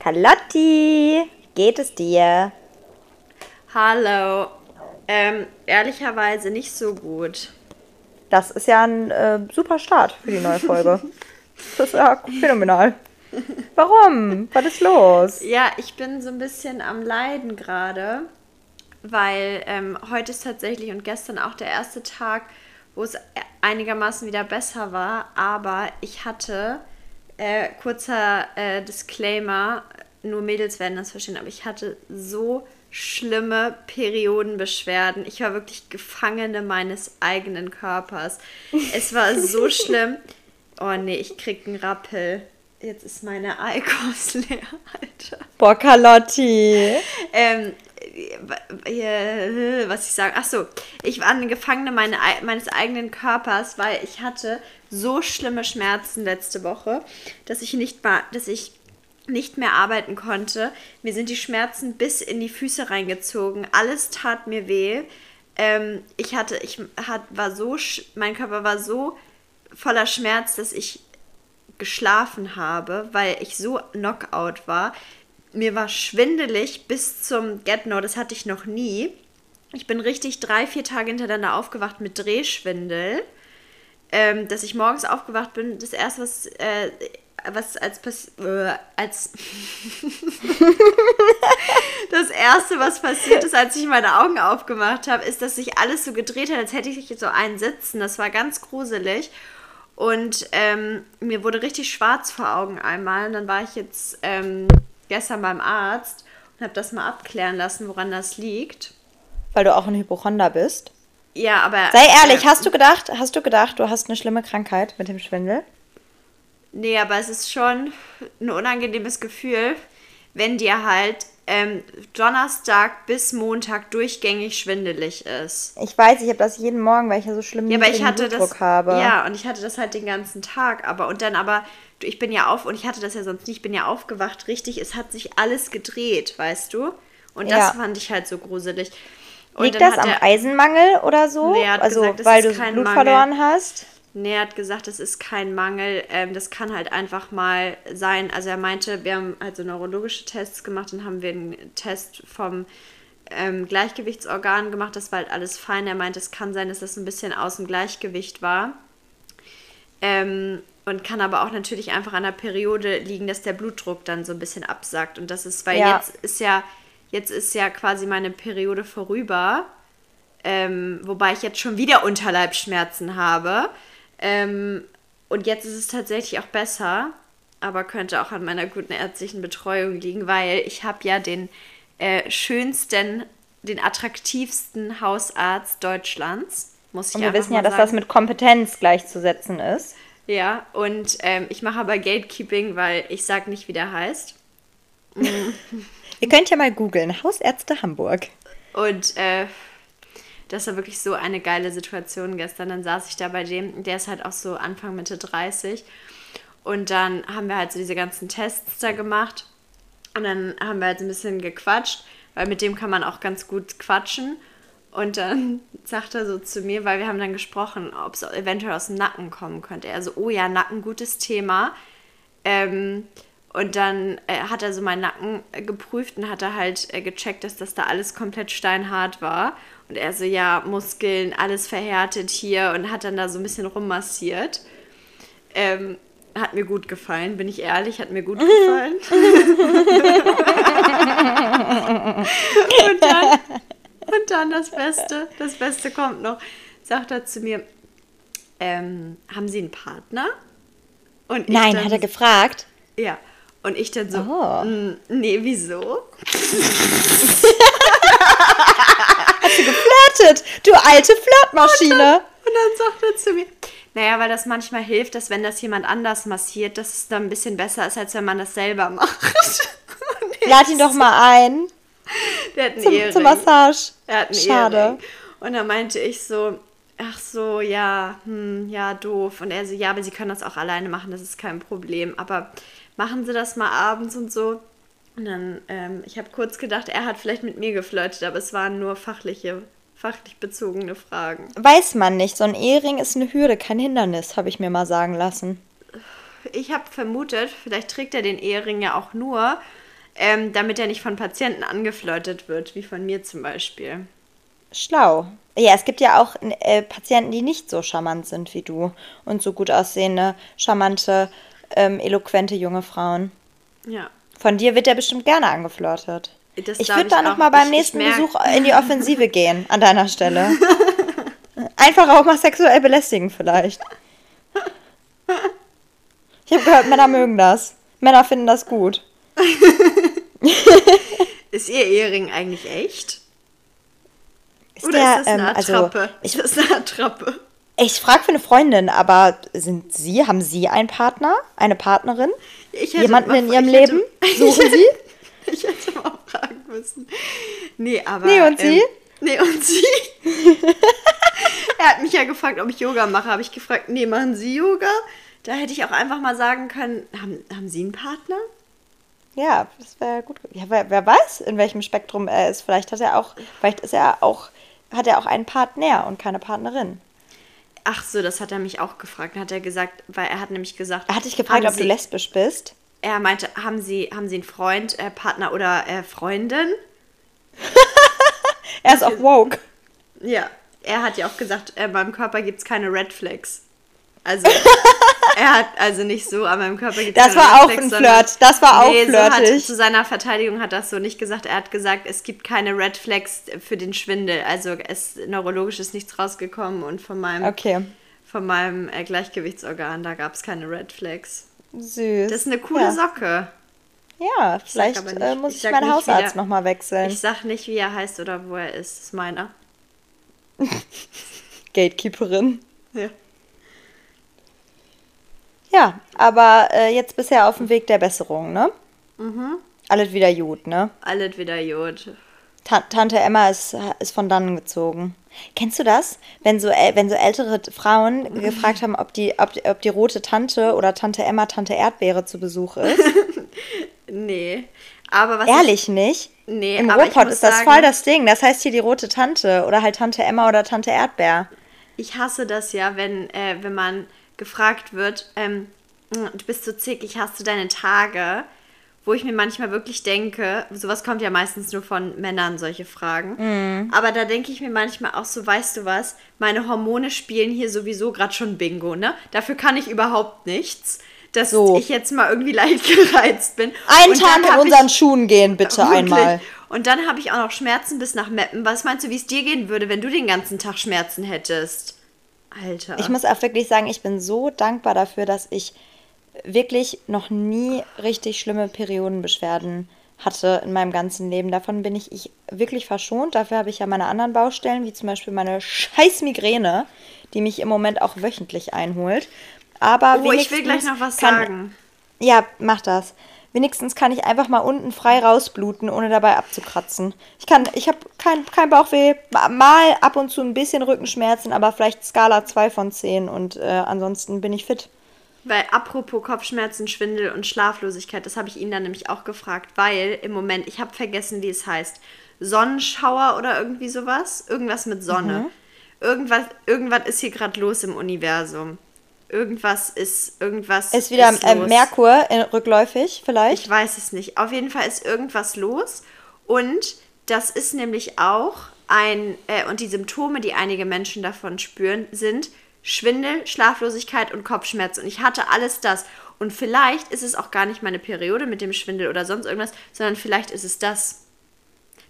Carlotti, geht es dir? Hallo. Ähm, ehrlicherweise nicht so gut. Das ist ja ein äh, super Start für die neue Folge. das ist ja phänomenal. Warum? Was ist los? Ja, ich bin so ein bisschen am Leiden gerade, weil ähm, heute ist tatsächlich und gestern auch der erste Tag, wo es einigermaßen wieder besser war, aber ich hatte, äh, kurzer äh, Disclaimer, nur Mädels werden das verstehen, aber ich hatte so schlimme Periodenbeschwerden. Ich war wirklich Gefangene meines eigenen Körpers. Es war so schlimm. Oh nee, ich krieg einen Rappel. Jetzt ist meine Eikos leer, Alter. Boah, Carlotti. Ähm, was ich sagen, ach so, ich war eine Gefangene meine, meines eigenen Körpers, weil ich hatte so schlimme Schmerzen letzte Woche, dass ich nicht mal, dass ich nicht mehr arbeiten konnte. Mir sind die Schmerzen bis in die Füße reingezogen. Alles tat mir weh. Ähm, ich hatte, ich hat, war so, mein Körper war so voller Schmerz, dass ich geschlafen habe, weil ich so Knockout war. Mir war schwindelig bis zum Get-No, das hatte ich noch nie. Ich bin richtig drei, vier Tage hintereinander aufgewacht mit Drehschwindel. Ähm, dass ich morgens aufgewacht bin, das erste, was äh, was als äh, als das erste, was passiert ist, als ich meine Augen aufgemacht habe, ist, dass sich alles so gedreht hat, als hätte ich so einen sitzen. Das war ganz gruselig. Und ähm, mir wurde richtig schwarz vor Augen einmal. Und dann war ich jetzt ähm, gestern beim Arzt und habe das mal abklären lassen, woran das liegt. Weil du auch ein Hypochonder bist. Ja, aber. Sei ehrlich, äh, hast du gedacht, hast du gedacht, du hast eine schlimme Krankheit mit dem Schwindel? Nee, aber es ist schon ein unangenehmes Gefühl, wenn dir halt ähm, Donnerstag bis Montag durchgängig schwindelig ist. Ich weiß, ich habe das jeden Morgen, weil ich ja so schlimm ja, aber ich hatte Blutdruck das, habe. Ja, und ich hatte das halt den ganzen Tag. Aber und dann aber, ich bin ja auf, und ich hatte das ja sonst nicht, ich bin ja aufgewacht, richtig, es hat sich alles gedreht, weißt du? Und das ja. fand ich halt so gruselig. Und Liegt das am der, Eisenmangel oder so? Nee, also gesagt, weil du Blut Mangel. verloren hast? Nee, er hat gesagt, das ist kein Mangel. Ähm, das kann halt einfach mal sein. Also er meinte, wir haben halt so neurologische Tests gemacht, dann haben wir einen Test vom ähm, Gleichgewichtsorgan gemacht. Das war halt alles fein. Er meinte, es kann sein, dass das ein bisschen aus dem Gleichgewicht war. Ähm, und kann aber auch natürlich einfach an der Periode liegen, dass der Blutdruck dann so ein bisschen absackt. Und das ist, weil ja. jetzt ist ja, jetzt ist ja quasi meine Periode vorüber. Ähm, wobei ich jetzt schon wieder Unterleibsschmerzen habe. Ähm, und jetzt ist es tatsächlich auch besser, aber könnte auch an meiner guten ärztlichen Betreuung liegen, weil ich habe ja den äh, schönsten, den attraktivsten Hausarzt Deutschlands. Muss ich und wir wissen ja, dass sagen. das mit Kompetenz gleichzusetzen ist. Ja, und ähm, ich mache aber Gatekeeping, weil ich sage nicht, wie der heißt. Ihr könnt ja mal googeln, Hausärzte Hamburg. Und äh, das war wirklich so eine geile Situation gestern. Dann saß ich da bei dem, der ist halt auch so Anfang, Mitte 30. Und dann haben wir halt so diese ganzen Tests da gemacht. Und dann haben wir halt so ein bisschen gequatscht, weil mit dem kann man auch ganz gut quatschen. Und dann sagt er so zu mir, weil wir haben dann gesprochen, ob es eventuell aus dem Nacken kommen könnte. Er so, oh ja, Nacken, gutes Thema. Ähm, und dann äh, hat er so meinen Nacken äh, geprüft und hat er halt äh, gecheckt, dass das da alles komplett steinhart war. Und er so, ja, Muskeln, alles verhärtet hier und hat dann da so ein bisschen rummassiert. Ähm, hat mir gut gefallen, bin ich ehrlich, hat mir gut gefallen. dann, das Beste, das Beste kommt noch, sagt er zu mir, ähm, haben Sie einen Partner? Und Nein, dann, hat er gefragt. Ja. Und ich dann so, oh. nee, wieso? Hat sie geflirtet, du alte Flirtmaschine. Und dann, und dann sagt er zu mir, naja, weil das manchmal hilft, dass wenn das jemand anders massiert, dass es dann ein bisschen besser ist, als wenn man das selber macht. Lad ihn doch mal ein. Der hat einen zum, Ehering. Zum Massage. Er hat einen Schade. Ehering. Und dann meinte ich so, ach so, ja, hm, ja, doof. Und er so, ja, aber sie können das auch alleine machen, das ist kein Problem. Aber machen Sie das mal abends und so. Und dann, ähm, ich habe kurz gedacht, er hat vielleicht mit mir geflirtet, aber es waren nur fachliche, fachlich bezogene Fragen. Weiß man nicht. So ein Ehering ist eine Hürde, kein Hindernis, habe ich mir mal sagen lassen. Ich habe vermutet, vielleicht trägt er den Ehering ja auch nur, ähm, damit er nicht von Patienten angeflirtet wird, wie von mir zum Beispiel. Schlau. Ja, es gibt ja auch äh, Patienten, die nicht so charmant sind wie du und so gut aussehende, charmante, ähm, eloquente junge Frauen. Ja. Von dir wird er bestimmt gerne angeflirtet. Das ich würde da auch. noch mal beim Ich- ich nächsten merk- Besuch in die Offensive gehen, an deiner Stelle. Einfach auch mal sexuell belästigen vielleicht. Ich habe gehört, Männer mögen das. Männer finden das gut. Ist ihr Ehering eigentlich echt? Ist Oder der, ist das eine ähm, also, Attrappe? ich, ist das eine Attrappe? ich frage für eine Freundin, aber sind Sie, haben Sie einen Partner, eine Partnerin? Jemanden mal- in Ihrem ich hätte- Leben? Suchen Sie? Ich hätte mal fragen müssen. Nee, aber. Nee, und Sie? Ähm, nee, und Sie? er hat mich ja gefragt, ob ich Yoga mache. Habe ich gefragt, nee, machen Sie Yoga? Da hätte ich auch einfach mal sagen können, haben, haben Sie einen Partner? Ja, das wäre gut. Ja, wer, wer weiß, in welchem Spektrum er ist. Vielleicht hat er auch, vielleicht ist er auch, hat er auch einen Partner und keine Partnerin. Ach so, das hat er mich auch gefragt. Hat er gesagt, weil er hat nämlich gesagt. Er hat dich gefragt, ob du Sie- lesbisch bist. Er meinte, haben Sie, haben Sie einen Freund, äh, Partner oder äh, Freundin? Er ist auch woke. Ja, er hat ja auch gesagt, äh, beim Körper gibt es keine Red Flags. Also, er hat also nicht so, an meinem Körper es Das war auch Flags, ein Flirt. Das war auch nee, so hat, flirtig. zu seiner Verteidigung hat das so nicht gesagt. Er hat gesagt, es gibt keine Red Flags für den Schwindel. Also, es, neurologisch ist nichts rausgekommen und von meinem, Okay. von meinem äh, Gleichgewichtsorgan, da gab es keine Red Flags. Süß. Das ist eine coole ja. Socke. Ja, vielleicht nicht- äh, muss ich ich, meinen nicht, Hausarzt nochmal wechseln. Ich sag nicht, wie er heißt oder wo er ist. Das ist meiner. Gatekeeperin. Ja. Ja, aber äh, jetzt bisher auf dem Weg der Besserung, ne? Mhm. Alles wieder gut, ne? Alles wieder Jod. Ta Tante Emma ist, ist von dannen gezogen. Kennst du das? Wenn so, wenn so ältere Frauen gefragt haben, ob die, ob, ob die rote Tante oder Tante Emma Tante Erdbeere zu Besuch ist? Nee. Aber was Ehrlich nicht? Nee, Im aber ich Ruhrpott ist das sagen- voll das Ding. Das heißt hier die rote Tante oder halt Tante Emma oder Tante Erdbeer. Ich hasse das ja, wenn, äh, wenn man gefragt wird, ähm, du bist so zickig, hast du deine Tage? Wo ich mir manchmal wirklich denke, sowas kommt ja meistens nur von Männern, solche Fragen. Mhm. Aber da denke ich mir manchmal auch so, weißt du was, meine Hormone spielen hier sowieso gerade schon Bingo, ne? Dafür kann ich überhaupt nichts, dass So. ich jetzt mal irgendwie leicht gereizt bin. Einen Und Tag in unseren ich- Schuhen gehen, bitte Wirklich. einmal. Und dann habe ich auch noch Schmerzen bis nach Meppen. Was meinst du, wie es dir gehen würde, wenn du den ganzen Tag Schmerzen hättest? Alter. Ich muss auch wirklich sagen, ich bin so dankbar dafür, dass ich wirklich noch nie richtig schlimme Periodenbeschwerden hatte in meinem ganzen Leben. Davon bin ich, ich wirklich verschont. Dafür habe ich ja meine anderen Baustellen, wie zum Beispiel meine scheiß Migräne, die mich im Moment auch wöchentlich einholt. Aber oh, ich will gleich noch was kann, sagen. Ja, mach das. Wenigstens kann ich einfach mal unten frei rausbluten, ohne dabei abzukratzen. Ich kann, ich habe kein, kein Bauchweh, mal ab und zu ein bisschen Rückenschmerzen, aber vielleicht Skala 2 von 10 und äh, ansonsten bin ich fit. Weil apropos Kopfschmerzen, Schwindel und Schlaflosigkeit, das habe ich ihn dann nämlich auch gefragt, weil im Moment, ich habe vergessen, wie es heißt. Sonnenschauer oder irgendwie sowas? Irgendwas mit Sonne. Mhm. Irgendwas, irgendwas ist hier gerade los im Universum. Irgendwas ist, irgendwas Ist wieder ist äh, los. Merkur äh, rückläufig vielleicht? Ich weiß es nicht. Auf jeden Fall ist irgendwas los. Und das ist nämlich auch ein, äh, und die Symptome, die einige Menschen davon spüren, sind Schwindel, Schlaflosigkeit und Kopfschmerzen. Und ich hatte alles das. Und vielleicht ist es auch gar nicht meine Periode mit dem Schwindel oder sonst irgendwas, sondern vielleicht ist es das.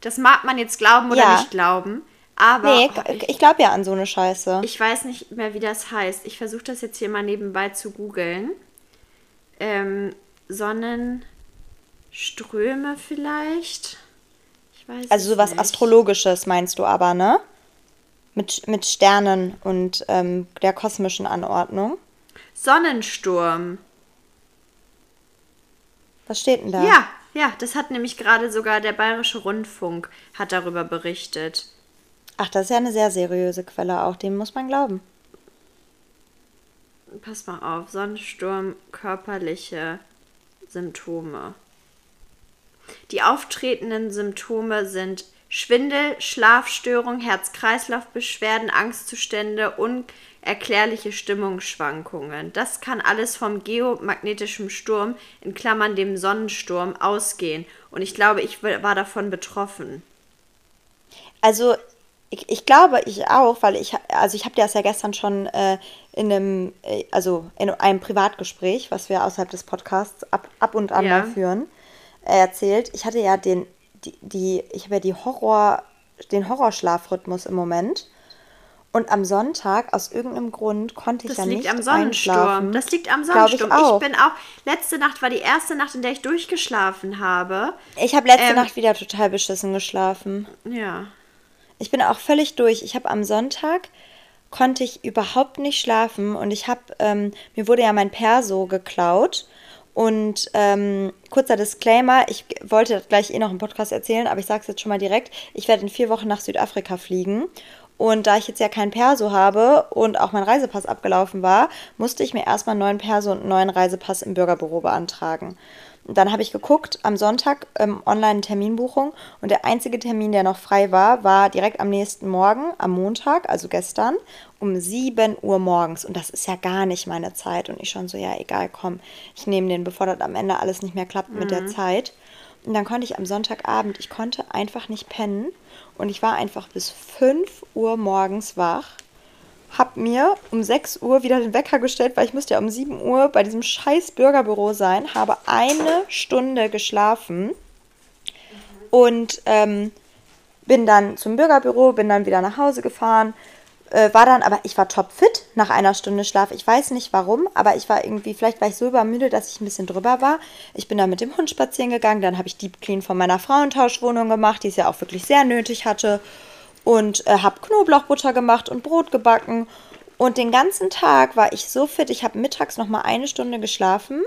Das mag man jetzt glauben oder Ja. nicht glauben. Aber nee, oh, ich, ich glaube ja an so eine Scheiße. ich weiß nicht mehr, wie das heißt. Ich versuche das jetzt hier mal nebenbei zu googeln. Ähm, Sonnenströme vielleicht? Ich weiß also sowas nicht. Astrologisches meinst du aber, ne? Mit, mit Sternen und ähm, der kosmischen Anordnung. Sonnensturm. Was steht denn da? Ja, ja, das hat nämlich gerade sogar der Bayerische Rundfunk hat darüber berichtet. Ach, das ist ja eine sehr seriöse Quelle auch, dem muss man glauben. Pass mal auf, Sonnensturm, körperliche Symptome. Die auftretenden Symptome sind Schwindel, Schlafstörung, Herz-Kreislauf-Beschwerden, Angstzustände, unerklärliche Stimmungsschwankungen. Das kann alles vom geomagnetischen Sturm, in Klammern dem Sonnensturm, ausgehen. Und ich glaube, ich war davon betroffen. Also ich, ich glaube, ich auch, weil ich, also ich habe dir das ja gestern schon äh, in einem, äh, also in einem Privatgespräch, was wir außerhalb des Podcasts ab, ab und an ja. mal führen, äh, erzählt. Ich hatte ja den, die, die ich habe ja die Horror, den Horrorschlafrhythmus im Moment. Und am Sonntag, aus irgendeinem Grund, konnte ich das ja nicht Das liegt am Sonnensturm. Das liegt am Sonnensturm. Ich, ich, bin auch, letzte Nacht war die erste Nacht, in der ich durchgeschlafen habe. Ich habe letzte ähm, Nacht wieder total beschissen geschlafen. Ja. Ich bin auch völlig durch. Ich habe am Sonntag konnte ich überhaupt nicht schlafen und ich habe, ähm, mir wurde ja mein Perso geklaut. Und ähm, kurzer Disclaimer, ich wollte gleich eh noch im Podcast erzählen, aber ich sage es jetzt schon mal direkt, ich werde in vier Wochen nach Südafrika fliegen. Und da ich jetzt ja kein Perso habe und auch mein Reisepass abgelaufen war, musste ich mir erstmal einen neuen Perso und einen neuen Reisepass im Bürgerbüro beantragen dann habe ich geguckt, am Sonntag ähm, online Terminbuchung und der einzige Termin, der noch frei war, war direkt am nächsten Morgen, am Montag, also gestern, um 7 Uhr morgens. Und das ist ja gar nicht meine Zeit. Und ich schon so, ja, egal, komm, ich nehme den, bevor das am Ende alles nicht mehr klappt mhm. mit der mhm. Zeit. Und dann konnte ich am Sonntagabend, ich konnte einfach nicht pennen. Und ich war einfach bis 5 Uhr morgens wach habe mir um 6 Uhr wieder den Wecker gestellt, weil ich musste ja um 7 Uhr bei diesem scheiß Bürgerbüro sein, habe eine Stunde geschlafen und ähm, bin dann zum Bürgerbüro, bin dann wieder nach Hause gefahren, äh, war dann, aber ich war topfit nach einer Stunde Schlaf. Ich weiß nicht warum, aber ich war irgendwie, vielleicht war ich so übermüdet, dass ich ein bisschen drüber war. Ich bin dann mit dem Hund spazieren gegangen, dann habe ich Deep Clean von meiner Frauentauschwohnung gemacht, die es ja auch wirklich sehr nötig hatte und äh, habe Knoblauchbutter gemacht und Brot gebacken. Und den ganzen Tag war ich so fit. Ich habe mittags noch mal eine Stunde geschlafen,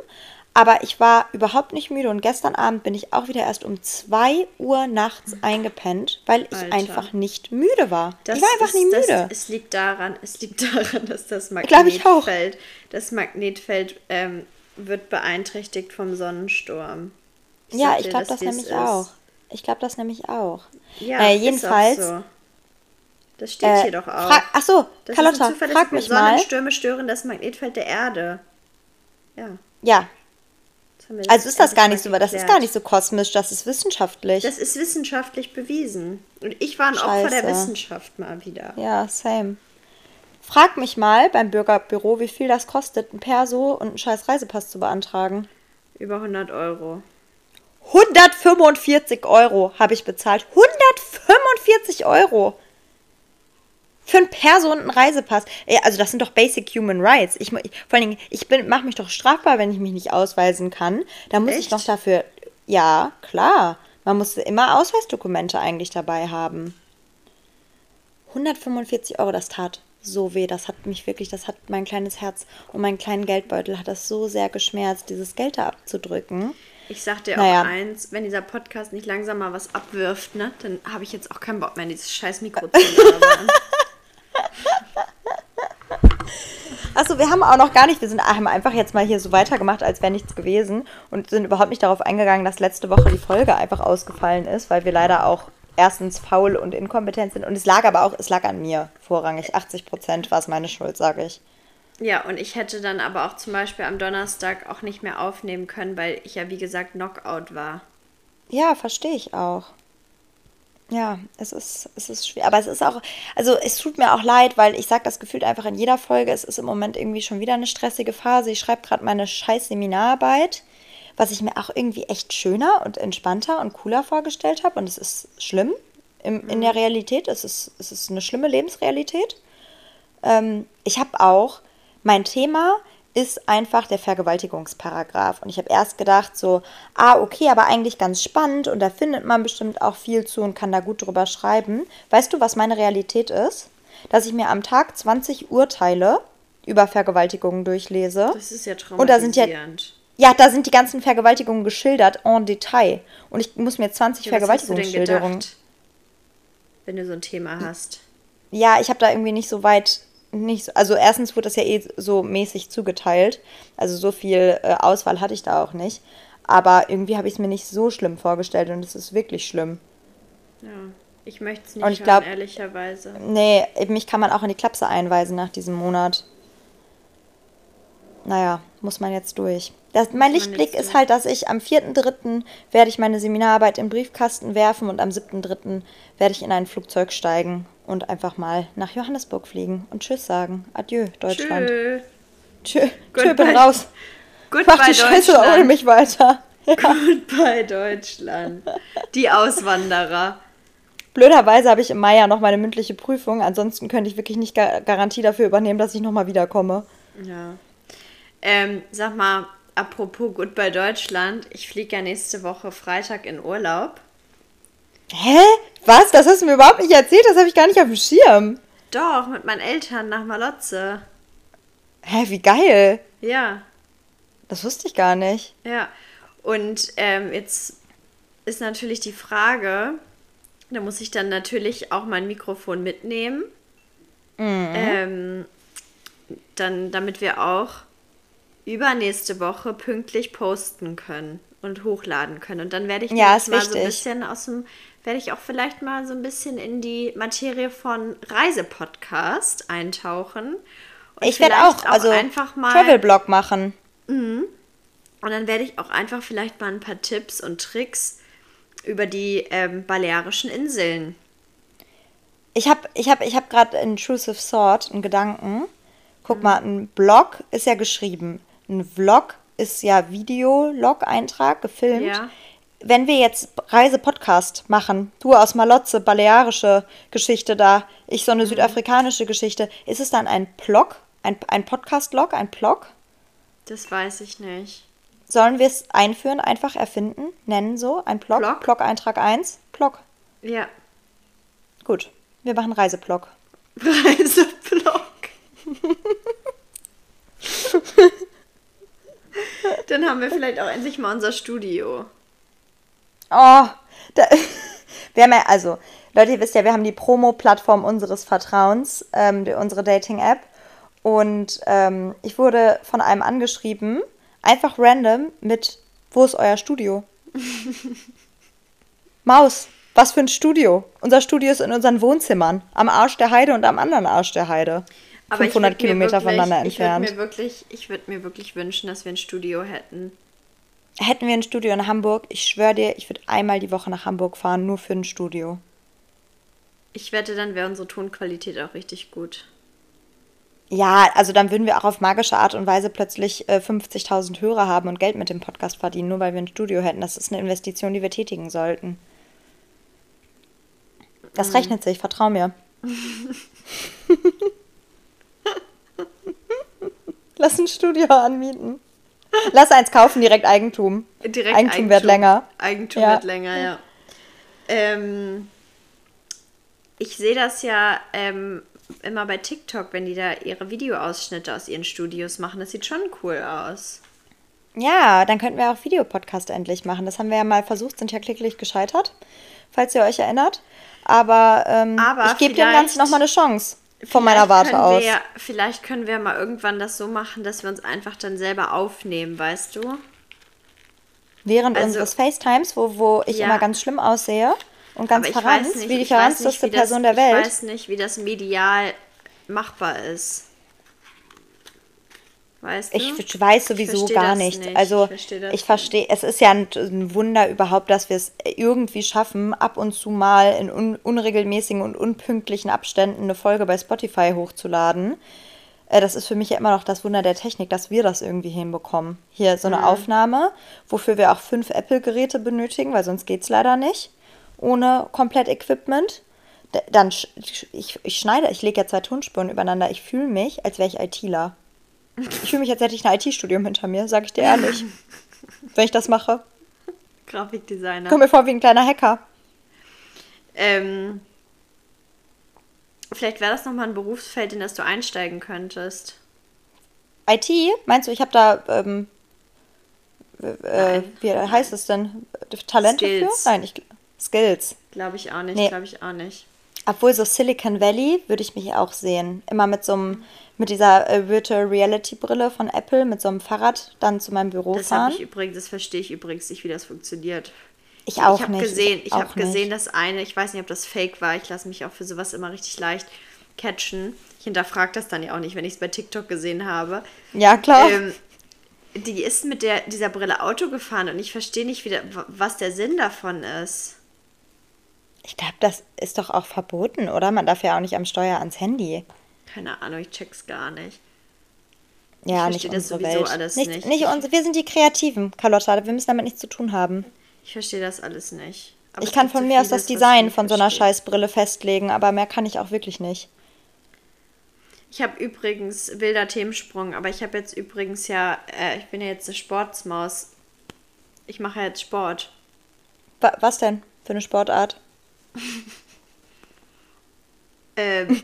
aber ich war überhaupt nicht müde. Und gestern Abend bin ich auch wieder erst um 2 Uhr nachts eingepennt, weil ich Alter. einfach nicht müde war. Das ich war einfach ist, nicht müde. Das, es liegt daran, es liegt daran, dass das Magnetfeld, das Magnetfeld ähm, wird beeinträchtigt vom Sonnensturm. Ich ja, ich glaube das, nämlich ist. auch. Ich glaube das nämlich auch. Ja, äh, jedenfalls. So. Das steht äh, hier doch auch. Ach so, das Carlotta, frag mich mal. Sonnenstürme stören das Magnetfeld der Erde. Ja. Ja. Also ist das gar nicht so, weil das ist gar nicht so kosmisch, das ist wissenschaftlich. Das ist wissenschaftlich bewiesen. Und ich war ein Scheiße. Opfer der Wissenschaft mal wieder. Ja, same. Frag mich mal beim Bürgerbüro, wie viel das kostet, ein Perso und einen scheiß Reisepass zu beantragen. Über 100 Euro. 145 Euro habe ich bezahlt. 145 Euro. Für ein Perso und einen Reisepass. Also das sind doch Basic Human Rights. Ich, ich vor allen Dingen, ich mache mich doch strafbar, wenn ich mich nicht ausweisen kann. Da muss Echt? ich doch dafür. Ja, klar. Man muss immer Ausweisdokumente eigentlich dabei haben. 145 Euro, das tat so weh. Das hat mich wirklich, das hat mein kleines Herz und meinen kleinen Geldbeutel hat das so sehr geschmerzt, dieses Geld da abzudrücken. Ich sag dir naja. auch eins, wenn dieser Podcast nicht langsam mal was abwirft, ne, dann habe ich jetzt auch keinen Bock mehr dieses scheiß Mikro zu. Achso, wir haben auch noch gar nicht, wir sind, haben einfach jetzt mal hier so weitergemacht, als wäre nichts gewesen und sind überhaupt nicht darauf eingegangen, dass letzte Woche die Folge einfach ausgefallen ist, weil wir leider auch erstens faul und inkompetent sind und es lag aber auch, es lag an mir vorrangig. 80 Prozent war es meine Schuld, sage ich. Ja, und ich hätte dann aber auch zum Beispiel am Donnerstag auch nicht mehr aufnehmen können, weil ich ja wie gesagt Knockout war. Ja, verstehe ich auch. Ja, es ist, es ist schwer. Aber es ist auch, also es tut mir auch leid, weil ich sage das gefühlt einfach in jeder Folge, es ist im Moment irgendwie schon wieder eine stressige Phase. Ich schreibe gerade meine scheiß Seminararbeit, was ich mir auch irgendwie echt schöner und entspannter und cooler vorgestellt habe. Und es ist schlimm im, in der mhm. Realität. Es ist, es ist eine schlimme Lebensrealität. Ähm, ich habe auch mein Thema ist einfach der Vergewaltigungsparagraf. Und ich habe erst gedacht, so, ah, okay, aber eigentlich ganz spannend und da findet man bestimmt auch viel zu und kann da gut drüber schreiben. Weißt du, was meine Realität ist? Dass ich mir am Tag 20 Urteile über Vergewaltigungen durchlese. Das ist ja traumatisierend. Und da sind ja, ja, da sind die ganzen Vergewaltigungen geschildert en Detail. Und ich muss mir 20 ja, Vergewaltigungsschilderungen. Wenn du so ein Thema hast. Ja, ich habe da irgendwie nicht so weit nicht so, also erstens wurde das ja eh so mäßig zugeteilt. Also so viel äh, Auswahl hatte ich da auch nicht. Aber irgendwie habe ich es mir nicht so schlimm vorgestellt und es ist wirklich schlimm. Ja. Ich möchte es nicht Und ich hören, glaub- ehrlicherweise. Nee, mich kann man auch in die Klapse einweisen nach diesem Monat. Naja, muss man jetzt durch. Das, mein Lichtblick ist halt, dass ich am 4.3. werde ich meine Seminararbeit im Briefkasten werfen und am 7.3. werde ich in ein Flugzeug steigen und einfach mal nach Johannesburg fliegen und Tschüss sagen. Adieu, Deutschland. Tschö. Tschö, tschö bin raus. Goodbye, Mach die Scheiße ohne mich weiter. Ja. Goodbye, Deutschland. Die Auswanderer. Blöderweise habe ich im Mai ja noch meine mündliche Prüfung. Ansonsten könnte ich wirklich nicht Ga- Garantie dafür übernehmen, dass ich nochmal wiederkomme. Ja. Ähm, sag mal, apropos Goodbye Deutschland, ich fliege ja nächste Woche Freitag in Urlaub. Hä? Was? Das hast du mir überhaupt nicht erzählt? Das habe ich gar nicht auf dem Schirm. Doch, mit meinen Eltern nach Malotze. Hä, wie geil. Ja, Das wusste ich gar nicht. ja. Und ähm, jetzt ist natürlich die Frage, da muss ich dann natürlich auch mein Mikrofon mitnehmen. Ähm, dann, damit wir auch übernächste Woche pünktlich posten können und hochladen können. Und dann werde ich Ja, mal so ein wichtig. bisschen aus dem, werde ich auch vielleicht mal so ein bisschen in die Materie von Reisepodcast eintauchen. Und ich werde vielleicht auch, also einfach mal Travel-Blog machen. und dann werde ich auch einfach vielleicht mal ein paar Tipps und Tricks über die ähm, Balearischen Inseln. Ich habe ich hab, ich hab gerade Intrusive Thought, einen Gedanken. Guck Mhm. mal, ein Blog ist ja geschrieben. Ein Vlog ist ja Video-Log-Eintrag, gefilmt. Ja. Wenn wir jetzt Reisepodcast machen, du aus Malotze, balearische Geschichte da, ich so Mhm. eine südafrikanische Geschichte, ist es dann ein Blog, ein, ein Podcast-Log, ein Blog? Das weiß ich nicht. Sollen wir es einführen, einfach erfinden, nennen so, ein Blog? Blog? Blog-Eintrag 1? Blog. Ja. Gut, wir machen Reiseblog. Reiseblog. Dann haben wir vielleicht auch endlich mal unser Studio. Oh, da, wir haben ja, also, Leute, ihr wisst ja, wir haben die Promo-Plattform unseres Vertrauens, ähm, unsere Dating-App. Und ähm, ich wurde von einem angeschrieben, einfach random, mit, wo ist euer Studio? Maus, was für ein Studio? Unser Studio ist in unseren Wohnzimmern, am Arsch der Heide und am anderen Arsch der Heide. Aber ich 500 würd mir Kilometer wirklich, voneinander Ich würde entfernt. mir wirklich, ich würde mir wirklich wünschen, dass wir ein Studio hätten. Hätten wir ein Studio in Hamburg, ich schwöre dir, ich würde einmal die Woche nach Hamburg fahren, nur für ein Studio. Ich wette, dann wäre unsere Tonqualität auch richtig gut. Ja, also dann würden wir auch auf magische Art und Weise plötzlich äh, 50.000 Hörer haben und Geld mit dem Podcast verdienen, nur weil wir ein Studio hätten. Das ist eine Investition, die wir tätigen sollten. Das rechnet sich, vertrau mir. Lass ein Studio anmieten. Lass eins kaufen, direkt Eigentum. Direkt Eigentum wird länger. Eigentum Ja. wird länger, ja. Ähm, ich sehe das ja ähm, immer bei TikTok, wenn die da ihre Videoausschnitte aus ihren Studios machen. Das sieht schon cool aus. Ja, dann könnten wir auch Videopodcast endlich machen. Das haben wir ja mal versucht, sind ja klicklich gescheitert, falls ihr euch erinnert. Aber, ähm, Aber ich gebe dem Ganzen nochmal eine Chance von meiner Warte aus. Wir, vielleicht können wir mal irgendwann das so machen, dass wir uns einfach dann selber aufnehmen, weißt du? Während Also- unseres FaceTimes, wo, wo ich Ja. immer ganz schlimm aussehe und ganz ich nicht, wie die ich verrannteste wie das, Person der Ich Welt. weiß nicht, wie das medial machbar ist. Weißt du? Ich weiß sowieso versteh gar nicht. nicht. Also Ich versteh das ich verstehe, es ist ja ein, ein Wunder überhaupt, dass wir es irgendwie schaffen, ab und zu mal in un, unregelmäßigen und unpünktlichen Abständen eine Folge bei Spotify hochzuladen. Äh, Das ist für mich ja immer noch das Wunder der Technik, dass wir das irgendwie hinbekommen. Hier so eine Mhm. Aufnahme, wofür wir auch fünf Apple-Geräte benötigen, weil sonst geht es leider nicht. Ohne komplett Equipment. D- Dann, ich, ich schneide, ich lege ja zwei Tonspuren übereinander. Ich fühle mich, als wäre ich ITler. Ich fühle mich, als hätte ich ein IT-Studium hinter mir, sage ich dir ehrlich. Wenn ich das mache. Grafikdesigner. Komm mir vor wie ein kleiner Hacker. Ähm, vielleicht wäre das nochmal ein Berufsfeld, in das du einsteigen könntest. IT, meinst du, ich habe da, ähm, äh, wie heißt es denn? Talente Skills. für? Nein, ich, Skills. Glaube ich auch nicht, Nee. glaube ich auch nicht. Obwohl so Silicon Valley würde ich mich auch sehen. Immer mit so einem, mit dieser äh, Virtual Reality Brille von Apple, mit so einem Fahrrad dann zu meinem Büro Das fahren. habe ich übrigens, das verstehe ich übrigens nicht, wie das funktioniert. Ich auch ich habe nicht. gesehen, ich habe gesehen, dass eine, ich weiß nicht, ob das fake war, ich lasse mich auch für sowas immer richtig leicht catchen. Ich hinterfrage das dann ja auch nicht, wenn ich es bei TikTok gesehen habe. Ja, klar. Ähm, die ist mit der, dieser Brille Auto gefahren und ich verstehe nicht, wie der, was der Sinn davon ist. Ich glaube, das ist doch auch verboten, oder? Man darf ja auch nicht am Steuer ans Handy. Keine Ahnung, ich check's gar nicht. Ja, Ich nicht unsere sowieso Welt. alles nicht, nicht. nicht unsere, wir sind die Kreativen, Carlotta. Wir müssen damit nichts zu tun haben. Ich verstehe das alles nicht. Aber ich kann von so mir aus das Design von so einer. Scheißbrille festlegen, aber mehr kann ich auch wirklich nicht. Ich habe übrigens wilder Themensprung, aber ich habe jetzt übrigens ja, äh, ich bin ja jetzt eine Sportsmaus. Ich mache ja jetzt Sport. Wa was denn für eine Sportart? Ähm,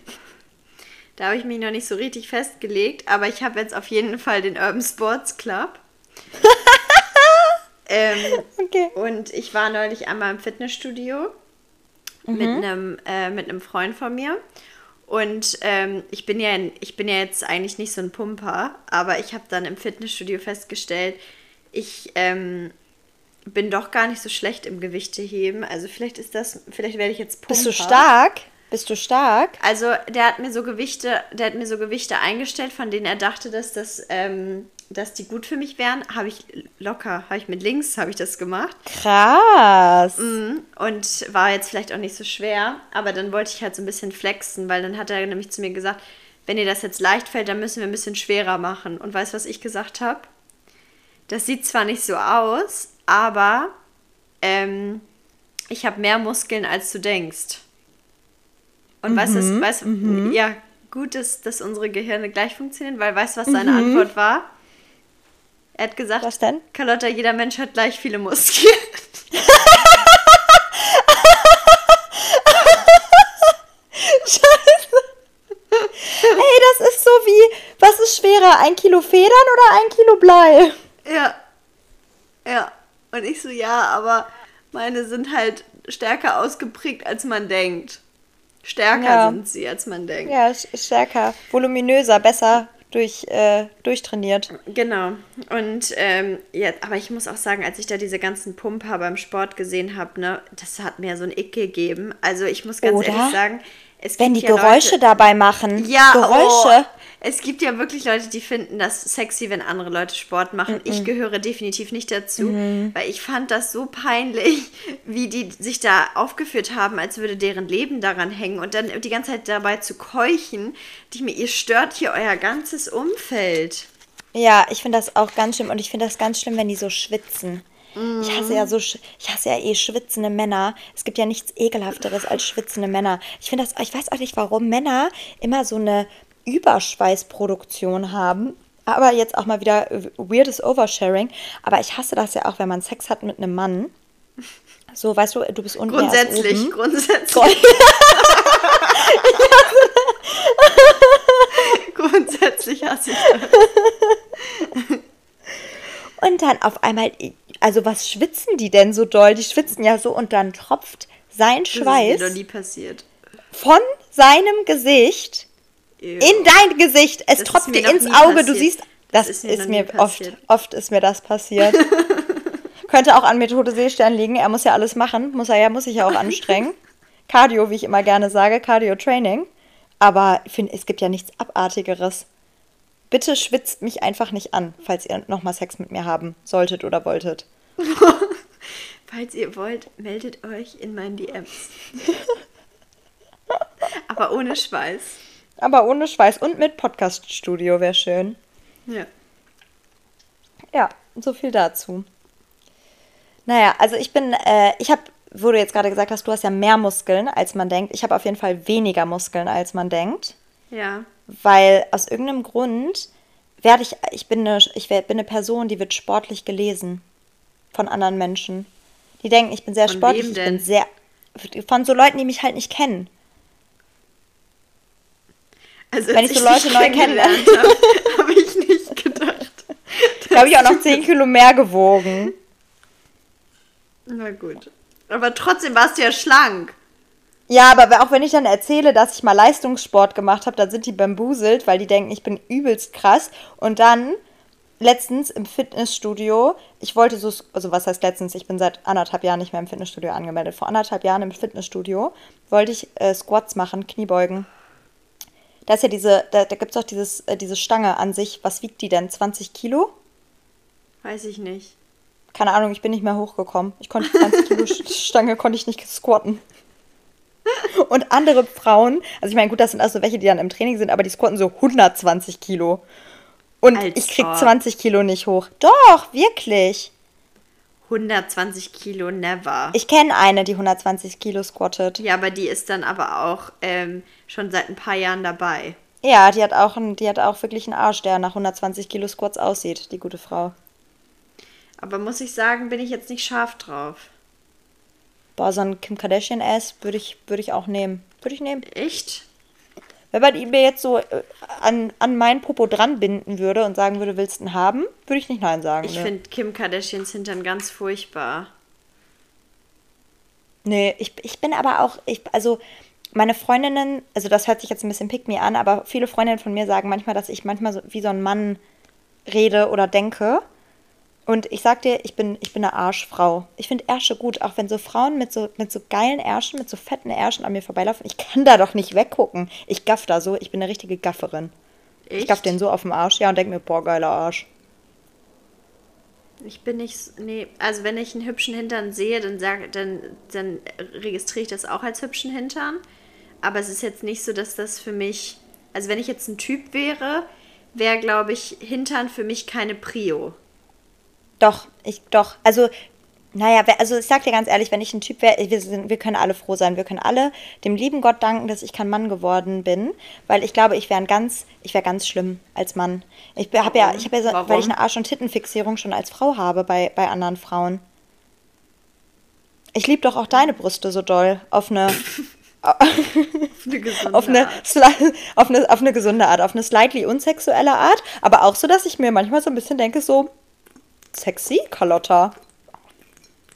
da habe ich mich noch nicht so richtig festgelegt, aber ich habe jetzt auf jeden Fall den Urban Sports Club. ähm, Okay. und ich war neulich einmal im Fitnessstudio mit einem äh, mit einem Freund von mir. Und ähm, ich bin ja ich bin ja jetzt eigentlich nicht so ein Pumper, aber ich habe dann im Fitnessstudio festgestellt, ich ähm, bin doch gar nicht so schlecht im Gewichte heben. Also vielleicht ist das, vielleicht werde ich jetzt Pumper. Bist du stark? Bist du stark? Also der hat mir so Gewichte, der hat mir so Gewichte eingestellt, von denen er dachte, dass das, ähm, dass die gut für mich wären. Habe ich locker, habe ich mit links, habe ich das gemacht Krass. Mhm. und war jetzt vielleicht auch nicht so schwer. Aber dann wollte ich halt so ein bisschen flexen, weil dann hat er nämlich zu mir gesagt, wenn dir das jetzt leicht fällt, dann müssen wir ein bisschen schwerer machen. Und weißt du, was ich gesagt habe? Das sieht zwar nicht so aus, aber ähm, ich habe mehr Muskeln, als du denkst. Und weißt du, weißt, du, ja, gut ist, dass unsere Gehirne gleich funktionieren, weil weißt du, was seine Antwort war? Er hat gesagt, Was denn? Carlotta, jeder Mensch hat gleich viele Muskeln. Ey, das ist so wie, was ist schwerer, ein Kilo Federn oder ein Kilo Blei? Ja. Ja. Und ich so, ja, aber meine sind halt stärker ausgeprägt, als man denkt. Stärker Ja. sind sie, als man denkt. Ja, stärker, voluminöser, besser durch, äh, durchtrainiert. Genau. Und ähm, ja, aber ich muss auch sagen, als ich da diese ganzen Pumper beim Sport gesehen habe, ne, das hat mir so ein Ick gegeben. Also ich muss ganz Oder? ehrlich sagen, Wenn die ja Geräusche Leute, dabei machen. Ja, Geräusche. Oh, es gibt ja wirklich Leute, die finden das sexy, wenn andere Leute Sport machen. Ich gehöre definitiv nicht dazu, weil ich fand das so peinlich, wie die sich da aufgeführt haben, als würde deren Leben daran hängen und dann die ganze Zeit dabei zu keuchen. Die mir, ihr stört hier euer ganzes Umfeld. Ja, ich finde das auch ganz schlimm und ich finde das ganz schlimm, wenn die so schwitzen. Ich hasse ja so, ich hasse ja eh schwitzende Männer. Es gibt ja nichts ekelhafteres als schwitzende Männer. Ich finde das, ich weiß auch nicht, warum Männer immer so eine Überschweißproduktion haben. Aber jetzt auch mal wieder äh, weirdes Oversharing. Aber ich hasse das ja auch, wenn man Sex hat mit einem Mann. So, weißt du, du bist unten Grundsätzlich, oben. grundsätzlich. grundsätzlich hasse ich das. Und dann auf einmal, also was schwitzen die denn so doll? Die schwitzen ja so und dann tropft sein Das ist Schweiß mir noch nie passiert. von seinem Gesicht Ew. in dein Gesicht. Es Das ist tropft dir ins Auge. Du passiert. siehst, das, Das ist ist, mir nie mir oft, passiert. oft ist mir das passiert. Könnte auch an Methode Seestern liegen. Er muss ja alles machen. Muss er ja, muss sich ja auch anstrengen. Cardio, wie ich immer gerne sage, Cardio-Training. Aber ich finde, es gibt ja nichts Abartigeres. Bitte schwitzt mich einfach nicht an, falls ihr nochmal Sex mit mir haben solltet oder wolltet. Falls ihr wollt, meldet euch in meinen DMs. Aber ohne Schweiß. Aber ohne Schweiß und mit Podcast-Studio wäre schön. Ja. Ja, so viel dazu. Naja, also ich bin, äh, ich habe, wo du jetzt gerade gesagt hast, du hast ja mehr Muskeln, als man denkt. Ich habe auf jeden Fall weniger Muskeln, als man denkt. Ja. Weil aus irgendeinem Grund werde ich, ich bin eine, ich bin eine Person, die wird sportlich gelesen von anderen Menschen. Die denken, ich bin sehr Von sportlich. Ich bin sehr, von so Leuten, die mich halt nicht kennen. Also, Wenn ich so Leute neu kennengelernt habe, habe ich nicht gedacht. Da habe ich auch noch 10 Kilo mehr gewogen. Na gut. Aber trotzdem warst du ja schlank. Ja, aber auch wenn ich dann erzähle, dass ich mal Leistungssport gemacht habe, dann sind die bambuselt, weil die denken, ich bin übelst krass. Und dann letztens im Fitnessstudio, ich wollte so, also was heißt letztens, ich bin seit anderthalb Jahren nicht mehr im Fitnessstudio angemeldet. Vor anderthalb Jahren im Fitnessstudio wollte ich äh, Squats machen, Kniebeugen. Da ist ja diese, da, da gibt es auch dieses, äh, diese Stange an sich. Was wiegt die denn? 20 Kilo? Weiß ich nicht. Keine Ahnung, ich bin nicht mehr hochgekommen. Ich konnte 20 Kilo Stange konnte ich nicht squatten. Und andere Frauen, also ich meine, gut, das sind also welche, die dann im Training sind, aber die squatten so 120 Kilo. Und Alter. ich krieg 20 Kilo nicht hoch. Doch, wirklich. 120 Kilo never. Ich kenne eine, die 120 Kilo squattet. Ja, aber die ist dann aber auch ähm, schon seit ein paar Jahren dabei. Ja, die hat auch, ein, die hat auch wirklich einen Arsch, der nach 120 Kilo Squats aussieht, die gute Frau. Aber muss ich sagen, bin ich jetzt nicht scharf drauf. Boah, so ein Kim Kardashian-Ass würde ich, würd ich auch nehmen. Würde ich nehmen. Echt? Wenn man ihn mir jetzt so äh, an, an meinen Popo dran binden würde und sagen würde, willst du ihn haben, würde ich nicht Nein sagen. Ich ne? finde Kim Kardashians Hintern ganz furchtbar. Nee, ich, ich bin aber auch, ich, also meine Freundinnen, also das hört sich jetzt ein bisschen pick me an, aber viele Freundinnen von mir sagen manchmal, dass ich manchmal so wie so ein Mann rede oder denke. Und ich sag dir, ich bin, ich bin eine Arschfrau. Ich finde Ärsche gut, auch wenn so Frauen mit so, mit so geilen Ärschen, mit so fetten Ärschen an mir vorbeilaufen. Ich kann da doch nicht weggucken. Ich gaff da so, ich bin eine richtige Gafferin. Echt? Ich gaff den so auf den Arsch, ja, und denk mir, boah, geiler Arsch. Ich bin nicht, nee, also wenn ich einen hübschen Hintern sehe, dann, sag, dann, dann registriere ich das auch als hübschen Hintern. Aber es ist jetzt nicht so, dass das für mich, also wenn ich jetzt ein Typ wäre, wäre, glaube ich, Hintern für mich keine Prio. Doch, ich, doch. Also, naja, also ich sag dir ganz ehrlich, wenn ich ein Typ wäre, wir, wir können alle froh sein. Wir können alle dem lieben Gott danken, dass ich kein Mann geworden bin, weil ich glaube, ich wäre ganz, ich wäre ganz schlimm als Mann. Ich habe ja, ich habe ja, so, weil ich eine Arsch- und Tittenfixierung schon als Frau habe bei, bei anderen Frauen. Ich liebe doch auch deine Brüste so doll auf eine auf eine gesunde auf eine, Art. Auf eine, auf eine gesunde Art, auf eine slightly unsexuelle Art, aber auch so, dass ich mir manchmal so ein bisschen denke, so, Sexy, Carlotta.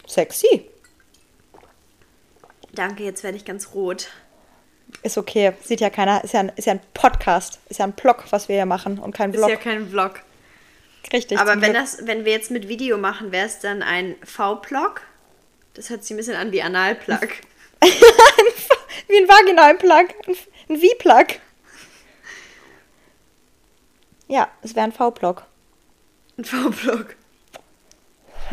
Sexy. Danke, jetzt werde ich ganz rot. Ist okay, sieht ja keiner. Ist ja, ein, ist ja ein Podcast, ist ja ein Blog, was wir hier machen und kein Vlog. Ist ja kein Vlog. Richtig. Aber wenn, das, wenn wir jetzt mit Video machen, wäre es dann ein V-Plug? Das hört sich ein bisschen an wie Anal-Plug. wie ein Vaginal-Plug. Ein V-Plug. Ja, es wäre ein V-Plug. Ein V-Plug.